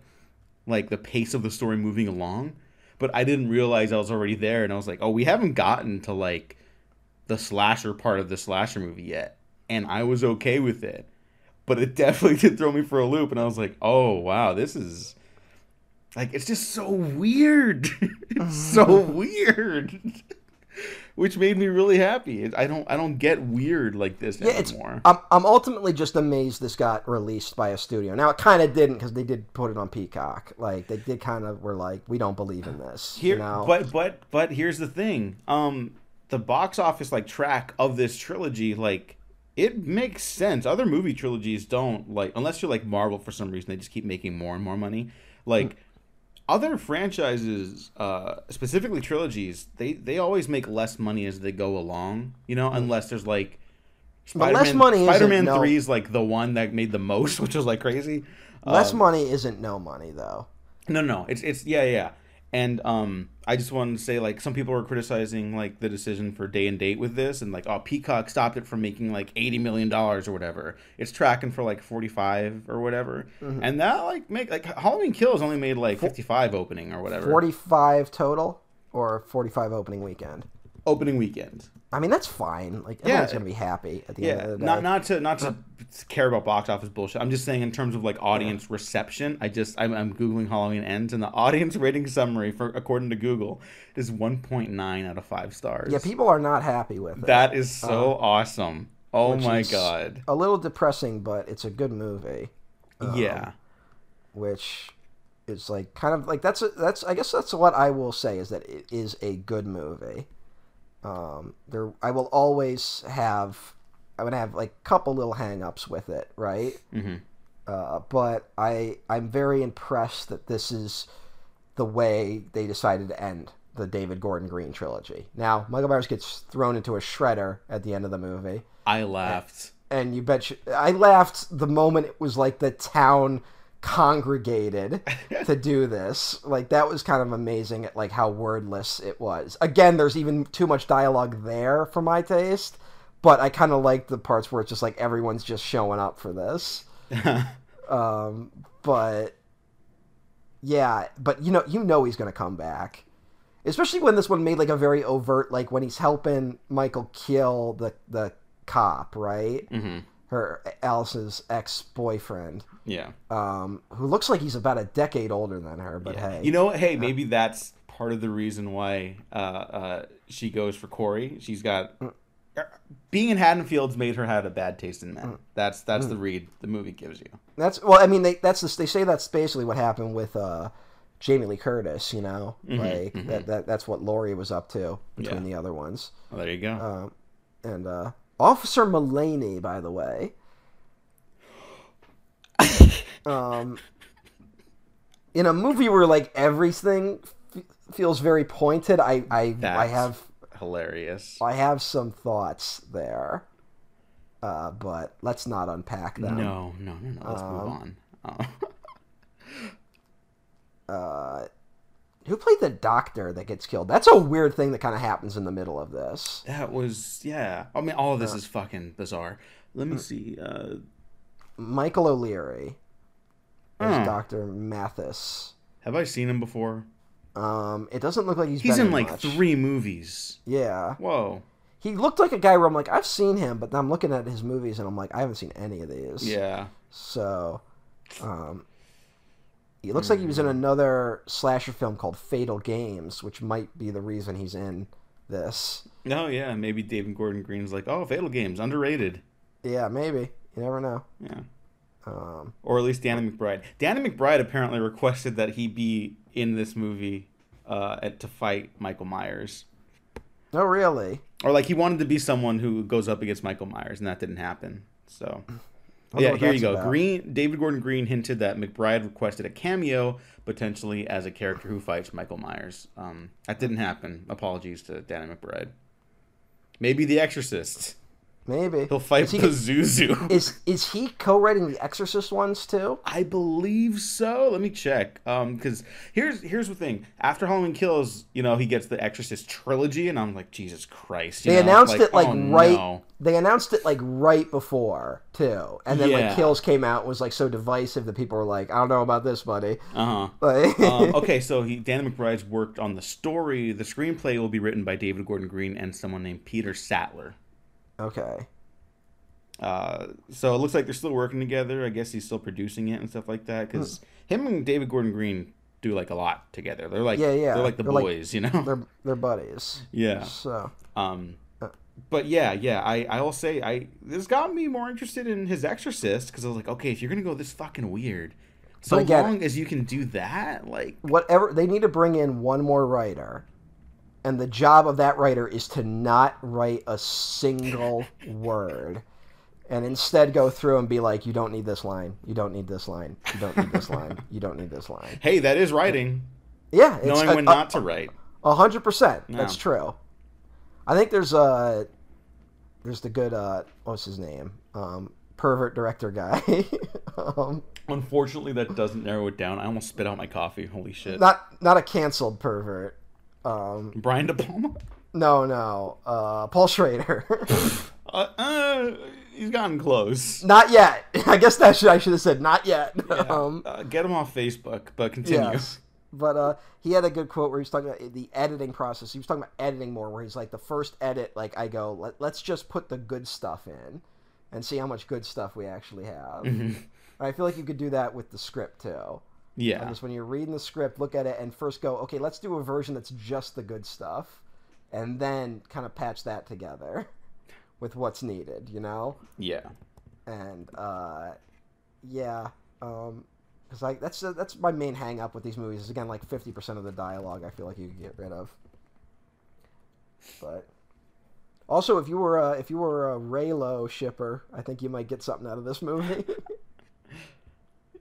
like the pace of the story moving along, but I didn't realize I was already there, and I was like, oh, we haven't gotten to like the slasher part of the slasher movie yet, and I was okay with it, but it definitely did throw me for a loop, and I was like, oh wow, this is like it's just so weird, it's so uh-huh. weird. Which made me really happy. I don't, I don't get weird like this Yeah, anymore. I'm, I'm ultimately just amazed this got released by a studio. Now it kind of didn't because they did put it on Peacock. Like they did kind of were like, we don't believe in this. Here, you know? but but but here's the thing. Um, the box office like track of this trilogy, like it makes sense. Other movie trilogies don't like unless you're like Marvel for some reason they just keep making more and more money. Like other franchises, uh, specifically trilogies, they they always make less money as they go along. You know, unless there's like. But less money Spider-Man no- Three is like the one that made the most, which was like crazy. less Um, money isn't no money though. no, no, it's it's yeah, yeah. And um, I just wanted to say like some people were criticizing like the decision for day and date with this, and like oh Peacock stopped it from making like eighty million dollars or whatever. It's tracking for like forty five or whatever, Mm-hmm. and that like make like Halloween Kills only made like fifty five opening or whatever. Forty five total or forty five opening weekend. Opening weekend. I mean that's fine. Like Yeah. everyone's gonna be happy at the end Yeah, of the day. not not to not to uh-huh. care about box office bullshit. I'm just saying in terms of like audience reception. I just I'm, I'm googling Halloween ends and the audience rating summary for according to Google is 1.9 out of five stars. yeah, people are not happy with it. That is uh-huh. so awesome. Oh my god. A little depressing, but it's a good movie. Um, yeah. which is like kind of like that's a, that's I guess that's what I will say is that it is a good movie. Um, there I will always have I'm gonna have like a couple little hang-ups with it, right? hmm Uh, but I I'm very impressed that this is the way they decided to end the David Gordon Green trilogy. Now Michael Myers gets thrown into a shredder at the end of the movie I laughed. and you bet you, I laughed the moment it was like the town congregated to do this. Like that was kind of amazing at like how wordless it was. Again, there's even too much dialogue there for my taste, but I kind of like the parts where it's just like everyone's just showing up for this. Um, but yeah, but you know, you know he's gonna come back, especially when this one made like a very overt, like when he's helping Michael kill the the cop, right? hmm Her Alice's ex boyfriend, Yeah. um, who looks like he's about a decade older than her, but hey, You know what? Hey, maybe that's part of the reason why uh, uh, she goes for Corey. She's got being in Haddonfield's made her have a bad taste in men. That's that's the read the movie gives you. that's well, I mean, they that's the, they say that's basically what happened with uh, Jamie Lee Curtis, you know, like that, that that's what Laurie was up to between Mm-hmm, Yeah. the other ones. Well, there you go. Um, and uh, Officer Mulaney, by the way, um, in a movie where like everything f- feels very pointed, I I, I have hilarious. I have some thoughts there, uh, but let's not unpack them. No, no, no, no. Let's move on. Uh, Uh, who played the doctor that gets killed? That's a weird thing that kind of happens in the middle of this. that was yeah. I mean, all of this is fucking bizarre. Let me see. Uh, Michael O'Leary as Oh. Doctor Mathis. have I seen him before? Um, it doesn't look like he's He's been in like much. three movies. Yeah, Whoa. he looked like a guy where I'm like, I've seen him, but then I'm looking at his movies and I'm like, I haven't seen any of these. Yeah. So, um, he looks like he was in another slasher film called Fatal Games, which might be the reason he's in this. No, yeah. Maybe David Gordon Green's like, oh, Fatal Games underrated. Yeah, maybe. You never know. Yeah. Um, Or at least Danny McBride. Danny McBride apparently requested that he be in this movie uh, to fight Michael Myers. oh, really? Or like he wanted to be someone who goes up against Michael Myers, and that didn't happen. So Wonder yeah, here you go. about. Green David Gordon Green hinted that McBride requested a cameo potentially as a character who fights Michael Myers. Um, that didn't happen. Apologies to Danny McBride. Maybe The Exorcist. Maybe He'll fight Is he, Pazuzu. is is he co-writing the Exorcist ones too? I believe so. Let me check. Um, because here's here's the thing. After Halloween Kills, you know, he gets the Exorcist trilogy, and I'm like, Jesus Christ. you They know? announced it like oh, right. no. They announced it like right before too, and then Yeah. like Kills came out was like so divisive that people were like, I don't know about this, buddy. Uh huh. Like, um, okay, so he Danny McBride's worked on the story. The screenplay will be written by David Gordon Green and someone named Peter Sattler. Okay. Uh, so it looks like they're still working together. I guess he's still producing it and stuff like that. Because him and David Gordon Green do like a lot together. They're like Yeah, yeah. They're like the They're like- boys, you know. They're they're buddies. yeah. So Um, but yeah, yeah. I I will say I this got me more interested in his Exorcist because I was like, okay, if you're gonna go this fucking weird, so again- long as you can do that, like whatever they need to bring in one more writer, and the job of that writer is to not write a single word. And instead go through and be like, you don't need this line. You don't need this line. You don't need this line. You don't need this line. hey, that is writing. Yeah, it's Knowing a- when a- not to write. A hundred percent. Yeah. That's true. I think there's a there's the good uh what's his name? Um pervert director guy. um Unfortunately, that doesn't narrow it down. I almost spit out my coffee. Holy shit. not not a canceled pervert. Um Brian De Palma? no, no. Uh Paul Schrader. Uh, uh, he's gotten close. not yet. I guess that should I should have said not yet. Yeah, um uh, get him off Facebook, but continue. yes. But uh, he had a good quote where he's talking about the editing process. He was talking about editing more, where he's like, the first edit, like I go, Let, let's just put the good stuff in, and see how much good stuff we actually have. Mm-hmm. I feel like you could do that with the script too. Yeah. Just when you're reading the script, look at it and first go, okay, let's do a version that's just the good stuff, and then kind of patch that together with what's needed, you know? Yeah. and uh, yeah, um, because like that's uh, that's my main hang up with these movies is again like fifty percent of the dialogue I feel like you could get rid of. But also, if you were uh, if you were a Raylo shipper, I think you might get something out of this movie.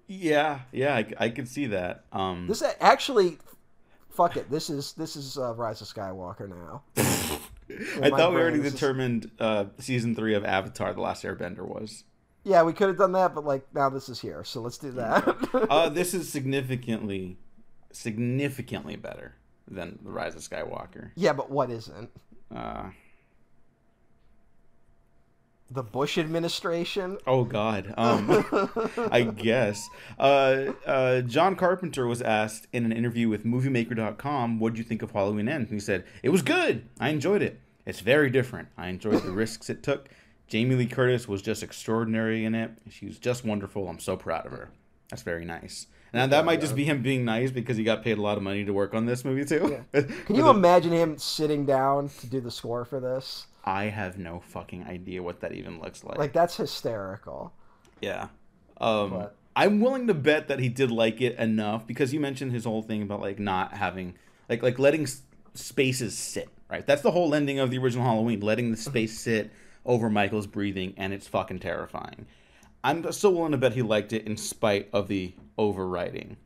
Yeah. Yeah. I, I could see that. Um, this actually, fuck it. This is this is uh, Rise of Skywalker now. I thought we already is- determined uh, season three of Avatar: The Last Airbender was. Yeah, we could have done that, but like now this is here, so let's do that. Uh, this is significantly, significantly better than The Rise of Skywalker. yeah, but what isn't? Uh, The Bush administration. oh God. Um, I guess. Uh, uh, John Carpenter was asked in an interview with MovieMaker.com, "What do you think of Halloween Ends?" And he said, "It was good. I enjoyed it. It's very different. I enjoyed the risks it took. Jamie Lee Curtis was just extraordinary in it. She was just wonderful. I'm so proud of her. That's very nice." Now that might just be him being nice because he got paid a lot of money to work on this movie too. Can you imagine him sitting down to do the score for this? I have no fucking idea what that even looks like. Like that's hysterical. Yeah. Um, But- I'm willing to bet that he did like it enough because you mentioned his whole thing about like not having like like letting s- spaces sit. Right. That's the whole ending of the original Halloween, letting the space sit over Michael's breathing, and it's fucking terrifying. I'm still willing to bet he liked it in spite of the overwriting.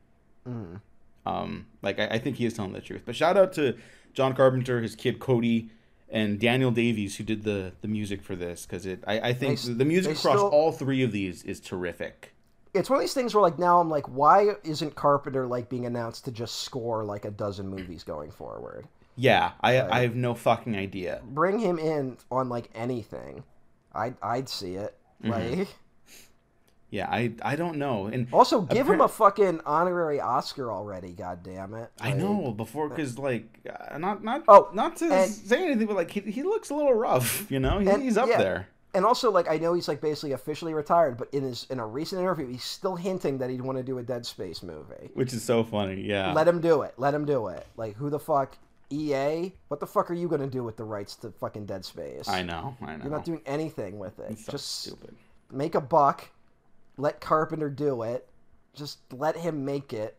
Mm. Um, like I, I think he is telling the truth. But shout out to John Carpenter, his kid Cody, and Daniel Davies who did the the music for this because it. I, I think They the music across still- all three of these is terrific. It's one of these things where like now I'm like, why isn't Carpenter like being announced to just score like a dozen movies going forward? Yeah, I I have no fucking idea. Bring him in on like anything. I'd I'd see it. Mm-hmm. Like Yeah, I I don't know. And also give him a fucking honorary Oscar already. God damn it! I know before because like uh, not not Oh, not to and- say anything, but like he, he looks a little rough. You know, he, And- he's up yeah. there. And also, like, I know he's like basically officially retired, but in his in a recent interview, he's still hinting that he'd want to do a Dead Space movie. Which is so funny, yeah. Let him do it. Let him do it. Like, who the fuck? EA? What the fuck are you gonna do with the rights to fucking Dead Space? I know, I know. You're not doing anything with it. It's so Just stupid. make a buck. Let Carpenter do it. Just let him make it.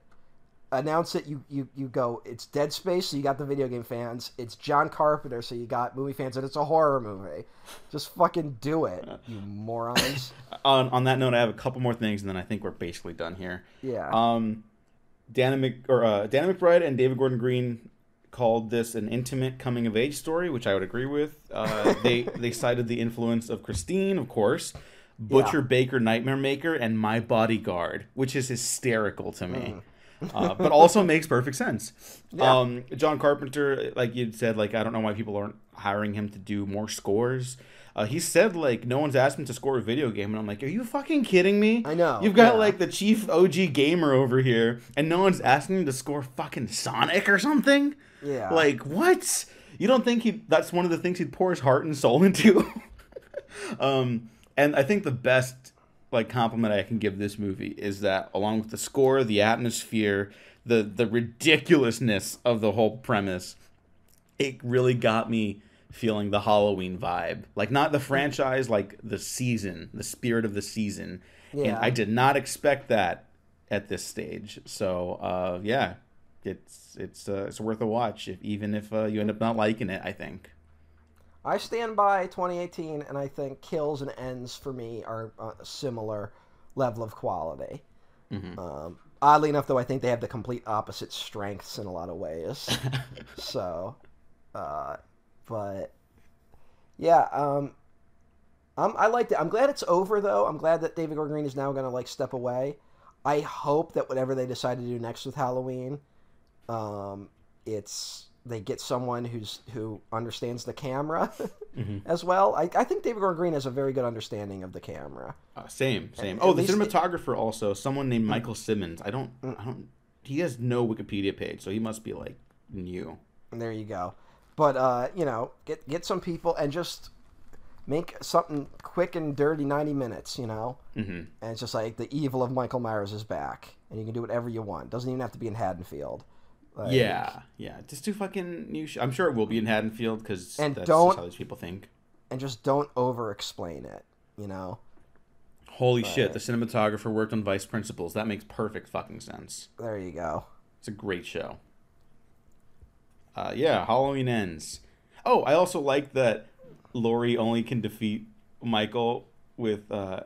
Announce it. You you you go. It's Dead Space, so you got the video game fans. It's John Carpenter, so you got movie fans, and it's a horror movie. Just fucking do it, you morons. On on that note, I have a couple more things, and then I think we're basically done here. Yeah. Um, Dana Mc, or uh, Dana McBride and David Gordon Green called this an intimate coming of age story, which I would agree with. Uh, they they cited the influence of Christine, of course, Butcher Baker, Nightmare Maker, and My Bodyguard, which is hysterical to me. Uh, but also makes perfect sense. Yeah. Um, John Carpenter, like you said, like I don't know why people aren't hiring him to do more scores. Uh, he said like no one's asked him to score a video game, and I'm like, are you fucking kidding me? I know, You've got yeah. like the chief OG gamer over here, and no one's asking him to score fucking Sonic or something. Yeah. Like what? You don't think he? That's one of the things he'd pour his heart and soul into. um, and I think the best like compliment I can give this movie is that along with the score, the atmosphere, the the ridiculousness of the whole premise, it really got me feeling the Halloween vibe. Like not the franchise, like the season, the spirit of the season. Yeah. And I did not expect that at this stage. So uh, yeah, it's it's uh, it's worth a watch, if, even if uh, you end up not liking it. I think. I stand by 2018, and I think kills and ends for me are a similar level of quality. Um, oddly enough, though, I think they have the complete opposite strengths in a lot of ways. so, uh, but yeah, um, I'm, I liked it. I'm glad it's over, though. I'm glad that David Gordon Green is now going to like step away. I hope that whatever they decide to do next with Halloween, um, it's they get someone who's who understands the camera as well. I, I think David Gordon Green has a very good understanding of the camera. Uh, same, same. At Oh, the least it- cinematographer also someone named Michael Simmonds. I don't, I don't. He has no Wikipedia page, so he must be like new. There you go. But uh, you know, get get some people and just make something quick and dirty, ninety minutes. You know, hmm and it's just like the evil of Michael Myers is back, and you can do whatever you want. Doesn't even have to be in Haddonfield. Like, yeah, yeah. Just do fucking new. Sh- I'm sure it will be in Haddonfield because And that's don't- just how these people think. and just don't over explain it. You know, Holy shit! The cinematographer worked on Vice Principals. That makes perfect fucking sense. there you go. It's a great show. Uh, yeah, Halloween ends. Oh, I also like that Laurie only can defeat Michael with uh,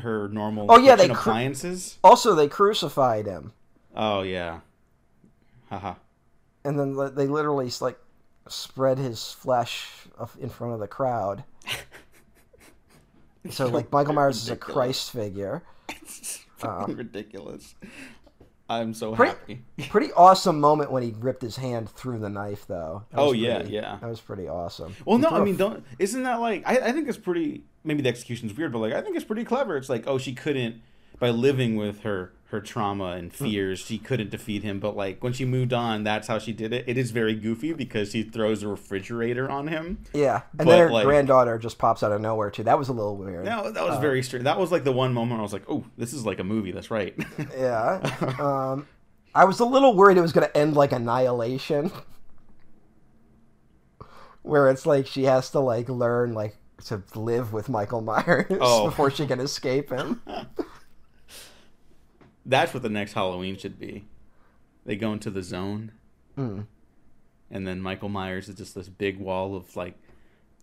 her normal Oh, yeah, they kitchen cr- appliances. Also, they crucified him, Oh yeah, haha. and then they literally like spread his flesh in front of the crowd. So like Michael Myers is a. Christ figure. Fucking uh, ridiculous. I'm so Pretty- happy. Pretty awesome moment when he ripped his hand through the knife, though. That Oh, yeah, pretty- yeah. That was pretty awesome. Well, He no, I mean, don't. Isn't that like? I, I think it's pretty. Maybe the execution's weird, but like, I think it's pretty clever. It's like, oh, she couldn't by living with her her trauma and Hmm. fears, she couldn't defeat him. But like when she moved on, that's how she did it. It is very goofy because she throws a refrigerator on him. Yeah, and then her like- granddaughter just pops out of nowhere too. That was a little weird. No, that was very strange. That was like the one moment I was like, oh, this is like a movie. That's right. Yeah. um, I was a little worried it was going to end like Annihilation, where it's like she has to like learn like to live with Michael Myers Oh. before she can escape him. That's what the next Halloween should be. They go into the zone, Mm. and then Michael Myers is just this big wall of like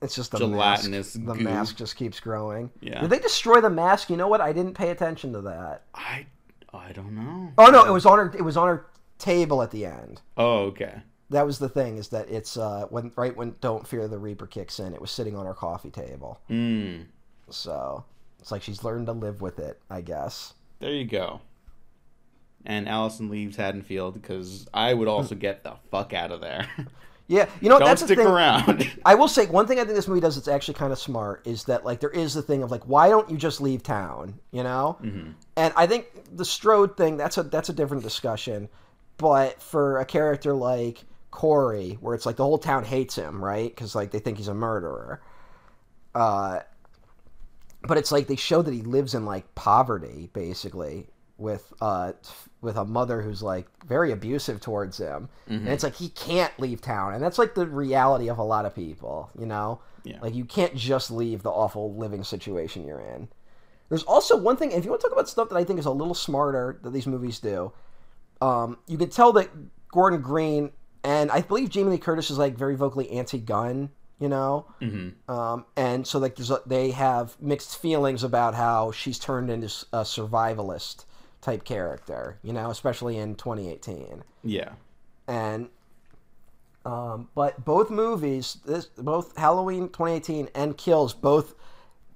It's just the Gelatinous mask. The goo. mask just keeps growing. Yeah. Did they destroy the mask? You know what? I didn't pay attention to that. I I don't know. Oh no, it was on her. It was on her table at the end. Oh, okay. That was the thing. Is that it's uh when right when Don't Fear the Reaper kicks in, it was sitting on her coffee table. Mm. So it's like she's learned to live with it, I guess. There you go. And Allison leaves Haddonfield because I would also get the fuck out of there. Yeah, you know Don't that's the stick thing. around. I will say one thing I think this movie does that's actually kind of smart is that like there is the thing of like why don't you just leave town, you know? Mm-hmm. And I think the Strode thing that's a that's a different discussion, but for a character like Corey, where it's like the whole town hates him, right? Because like they think he's a murderer. Uh, but it's like they show that he lives in like poverty basically with uh with a mother who's like very abusive towards him. And it's like he can't leave town. And that's like the reality of a lot of people you know? Yeah. like you can't just leave the awful living situation you're in. There's also one thing if you want to talk about stuff that i think is a little smarter that these movies do um, you can tell that gordon green and i believe jamie lee curtis is like very vocally anti-gun you know? Mm-hmm. um, and so like there's a, they have mixed feelings about how she's turned into a survivalist type character, you know, especially in 2018. yeah. And um, but both movies, this both Halloween 2018 and Kills, both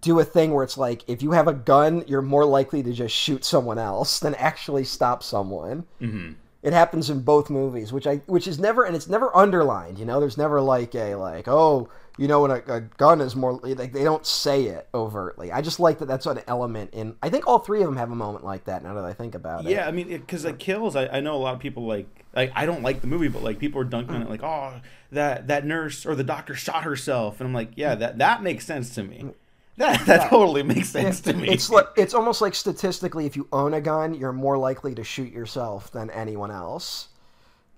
do a thing where it's like if you have a gun, you're more likely to just shoot someone else than actually stop someone. Mm-hmm. It happens in both movies, which I which is never and it's never underlined. You know, there's never like a like oh you know when a, a gun is more like they don't say it overtly. I just like that that's an element in. I think all three of them have a moment like that. Now that I think about it, Yeah, I mean, because like kills, I, I know a lot of people like like I don't like the movie, but like people are dunking on it like, oh, that that nurse or the doctor shot herself, and I'm like, yeah, that that makes sense to me. That that totally makes sense to me. It's like it's almost like statistically, if you own a gun, you're more likely to shoot yourself than anyone else.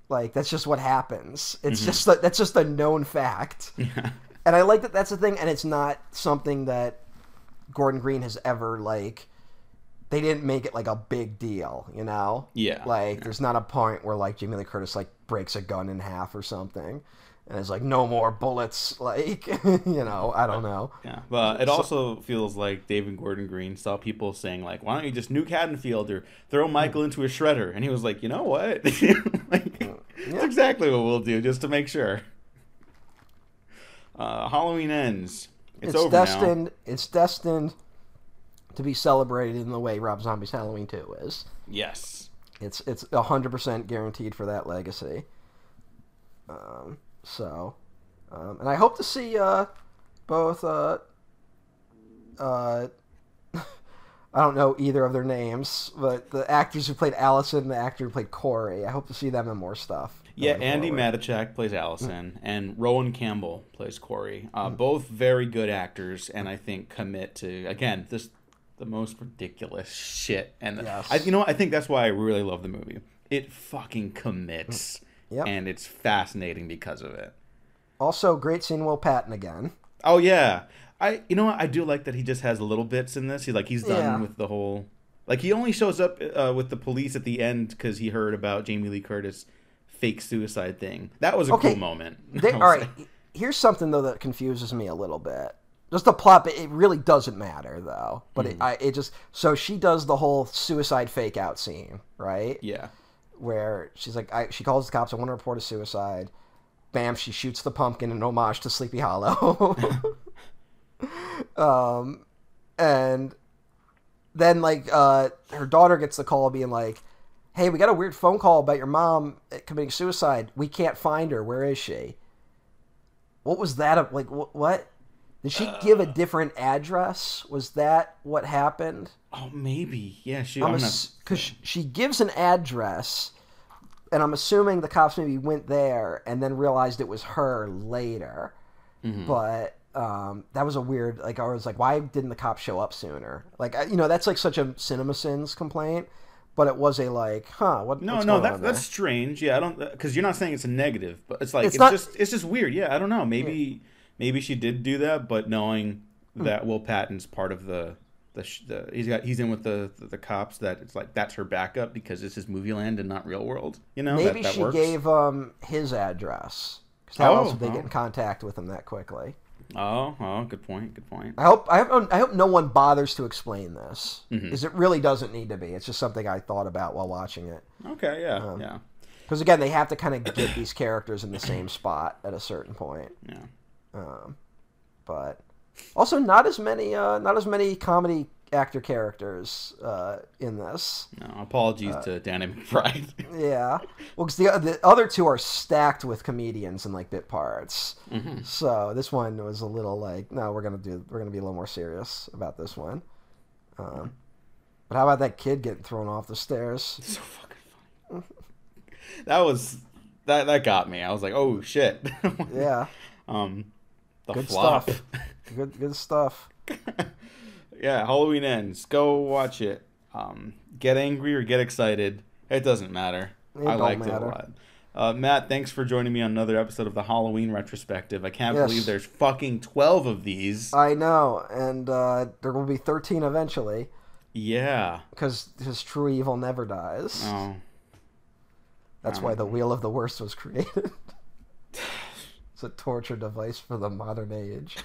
Like that's just what happens. It's mm-hmm. just that's just a known fact. And I like that that's a thing, and it's not something that Gordon Green has ever like. They didn't make it like a big deal, you know. Yeah, Like there's not a point where like Jamie Lee Curtis like breaks a gun in half or something, and it's like no more bullets. Like you know, I don't know. Yeah, but it also feels like David Gordon Green saw people saying like, "Why don't you just nuke Haddonfield or throw Michael into a shredder?" And he was like, "You know what? like, That's exactly what we'll do, just to make sure." Uh, Halloween ends. It's, it's over destined it's destined to be celebrated in the way Rob Zombie's Halloween 2 is. Yes. It's it's 100% guaranteed for that legacy. Um, so um, and I hope to see uh, both uh, uh, I don't know either of their names, but the actors who played Allison and the actor who played Corey. I hope to see them in more stuff. Yeah, Andi forward. Matichak plays Allison, and Rohan Campbell plays Corey. Uh, Both very good actors, and I think commit to again this the most ridiculous shit. And Yes. I, you know, what? I think that's why I really love the movie. It fucking commits, Yep. and it's fascinating because of it. Also, great seeing Will Patton again. Oh yeah, I you know what I do like that he just has little bits in this. He like he's done Yeah. with the whole. Like he only shows up uh, with the police at the end because he heard about Jamie Lee Curtis fake suicide thing. That was a Okay. cool moment. They, all say. here's something though that confuses me a little bit. Just the plot, but it really doesn't matter though. But Hmm. it, I, it just so she does the whole suicide fake out scene, right? Yeah. Where she's like, I, she calls the cops. I want to report a suicide. Bam! She shoots the pumpkin in homage to Sleepy Hollow. um, and then like uh, her daughter gets the call being like, "Hey, we got a weird phone call about your mom committing suicide. We can't find her. Where is she?" What was that? Like wh- what? Did she give a different address? Was that what happened? Oh, maybe. Yeah, she. Because she gives an address, and I'm assuming the cops maybe went there and then realized it was her later. Mm-hmm. But um, that was a weird. Like I was like, why didn't the cops show up sooner? Like you know, that's like such a CinemaSins complaint. But it was a like, huh? What? no, no, that, that's strange. Yeah, I don't because you're not saying it's a negative, but it's like It's it's, not- just it's just weird. Yeah, I don't know. Maybe maybe she did do that, but knowing Hmm. that Will Patton's part of the the, the he's got he's in with the, the the cops that it's like that's her backup because this is movie land and not real world. You know, Maybe that, that she works. gave um his address. how Oh, else would they oh. get in contact with him that quickly? Oh, oh, good point. Good point. I hope I hope I hope no one bothers to explain this Mm-hmm. because it really doesn't need to be. It's just something I thought about while watching it. Okay, yeah, Um, yeah, Because again, they have to kind of get these characters in the same spot at a certain point. yeah. Um, but also not as many uh, not as many comedy actor characters uh, in this. No, apologies Uh, to Danny McBride. Yeah, well, because the the other two are stacked with comedians and like bit parts. So this one was a little like, no, we're gonna do we're gonna be a little more serious about this one. Um, but how about that kid getting thrown off the stairs? so fucking funny. that was that that got me. I was like, oh shit. Yeah, um, the good flop. stuff. Good good stuff. Yeah, Halloween ends. Go watch it. Um, get angry or get excited. It doesn't matter. It I liked it a lot. Uh, Matt, thanks for joining me on another episode of the Halloween retrospective. I can't Yes. believe there's fucking twelve of these. I know, and uh, there will be thirteen eventually yeah. because his true evil never dies. Oh. That's why the wheel of the worst was created. it's a torture device for the modern age.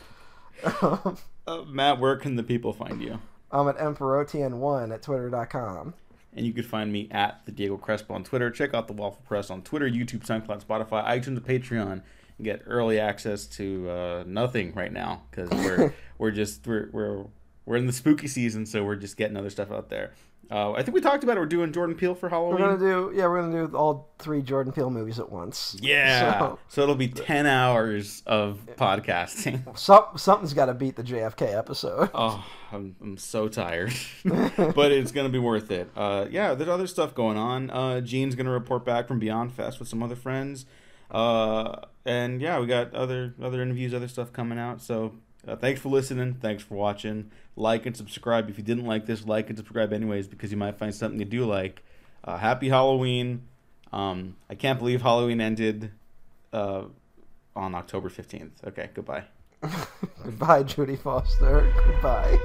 Uh, Matt, where can the people find you? I'm at EmperorTN1 at twitter.com. And you can find me at the Diego Crespo on Twitter. Check out the Waffle Press on Twitter, YouTube, SoundCloud, Spotify, iTunes, Patreon, and get early access to uh, nothing right now because we're we're just we're we're we're in the spooky season, so we're just getting other stuff out there. Uh, I think we talked about it. We're doing Jordan Peele for Halloween. We're gonna do yeah, we're gonna do all three Jordan Peele movies at once. yeah, So, so it'll be ten hours of podcasting. some, something's got to beat the JFK episode. Oh, I'm, I'm so tired, but it's gonna be worth it. Uh, yeah, there's other stuff going on. Uh, Gene's gonna report back from Beyond Fest with some other friends, uh, and yeah, we got other other interviews, other stuff coming out. So uh, thanks for listening. Thanks for watching. Like and subscribe if you didn't like this. Like and subscribe anyways because you might find something you do like. Uh, happy Halloween. Um, I can't believe Halloween ended uh, on October 15th. Okay, goodbye. Goodbye, Judy Foster. Goodbye.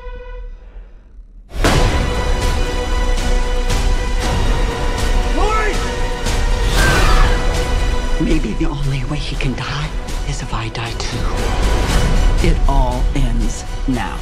Maybe the only way he can die is if I die too. It all ends now.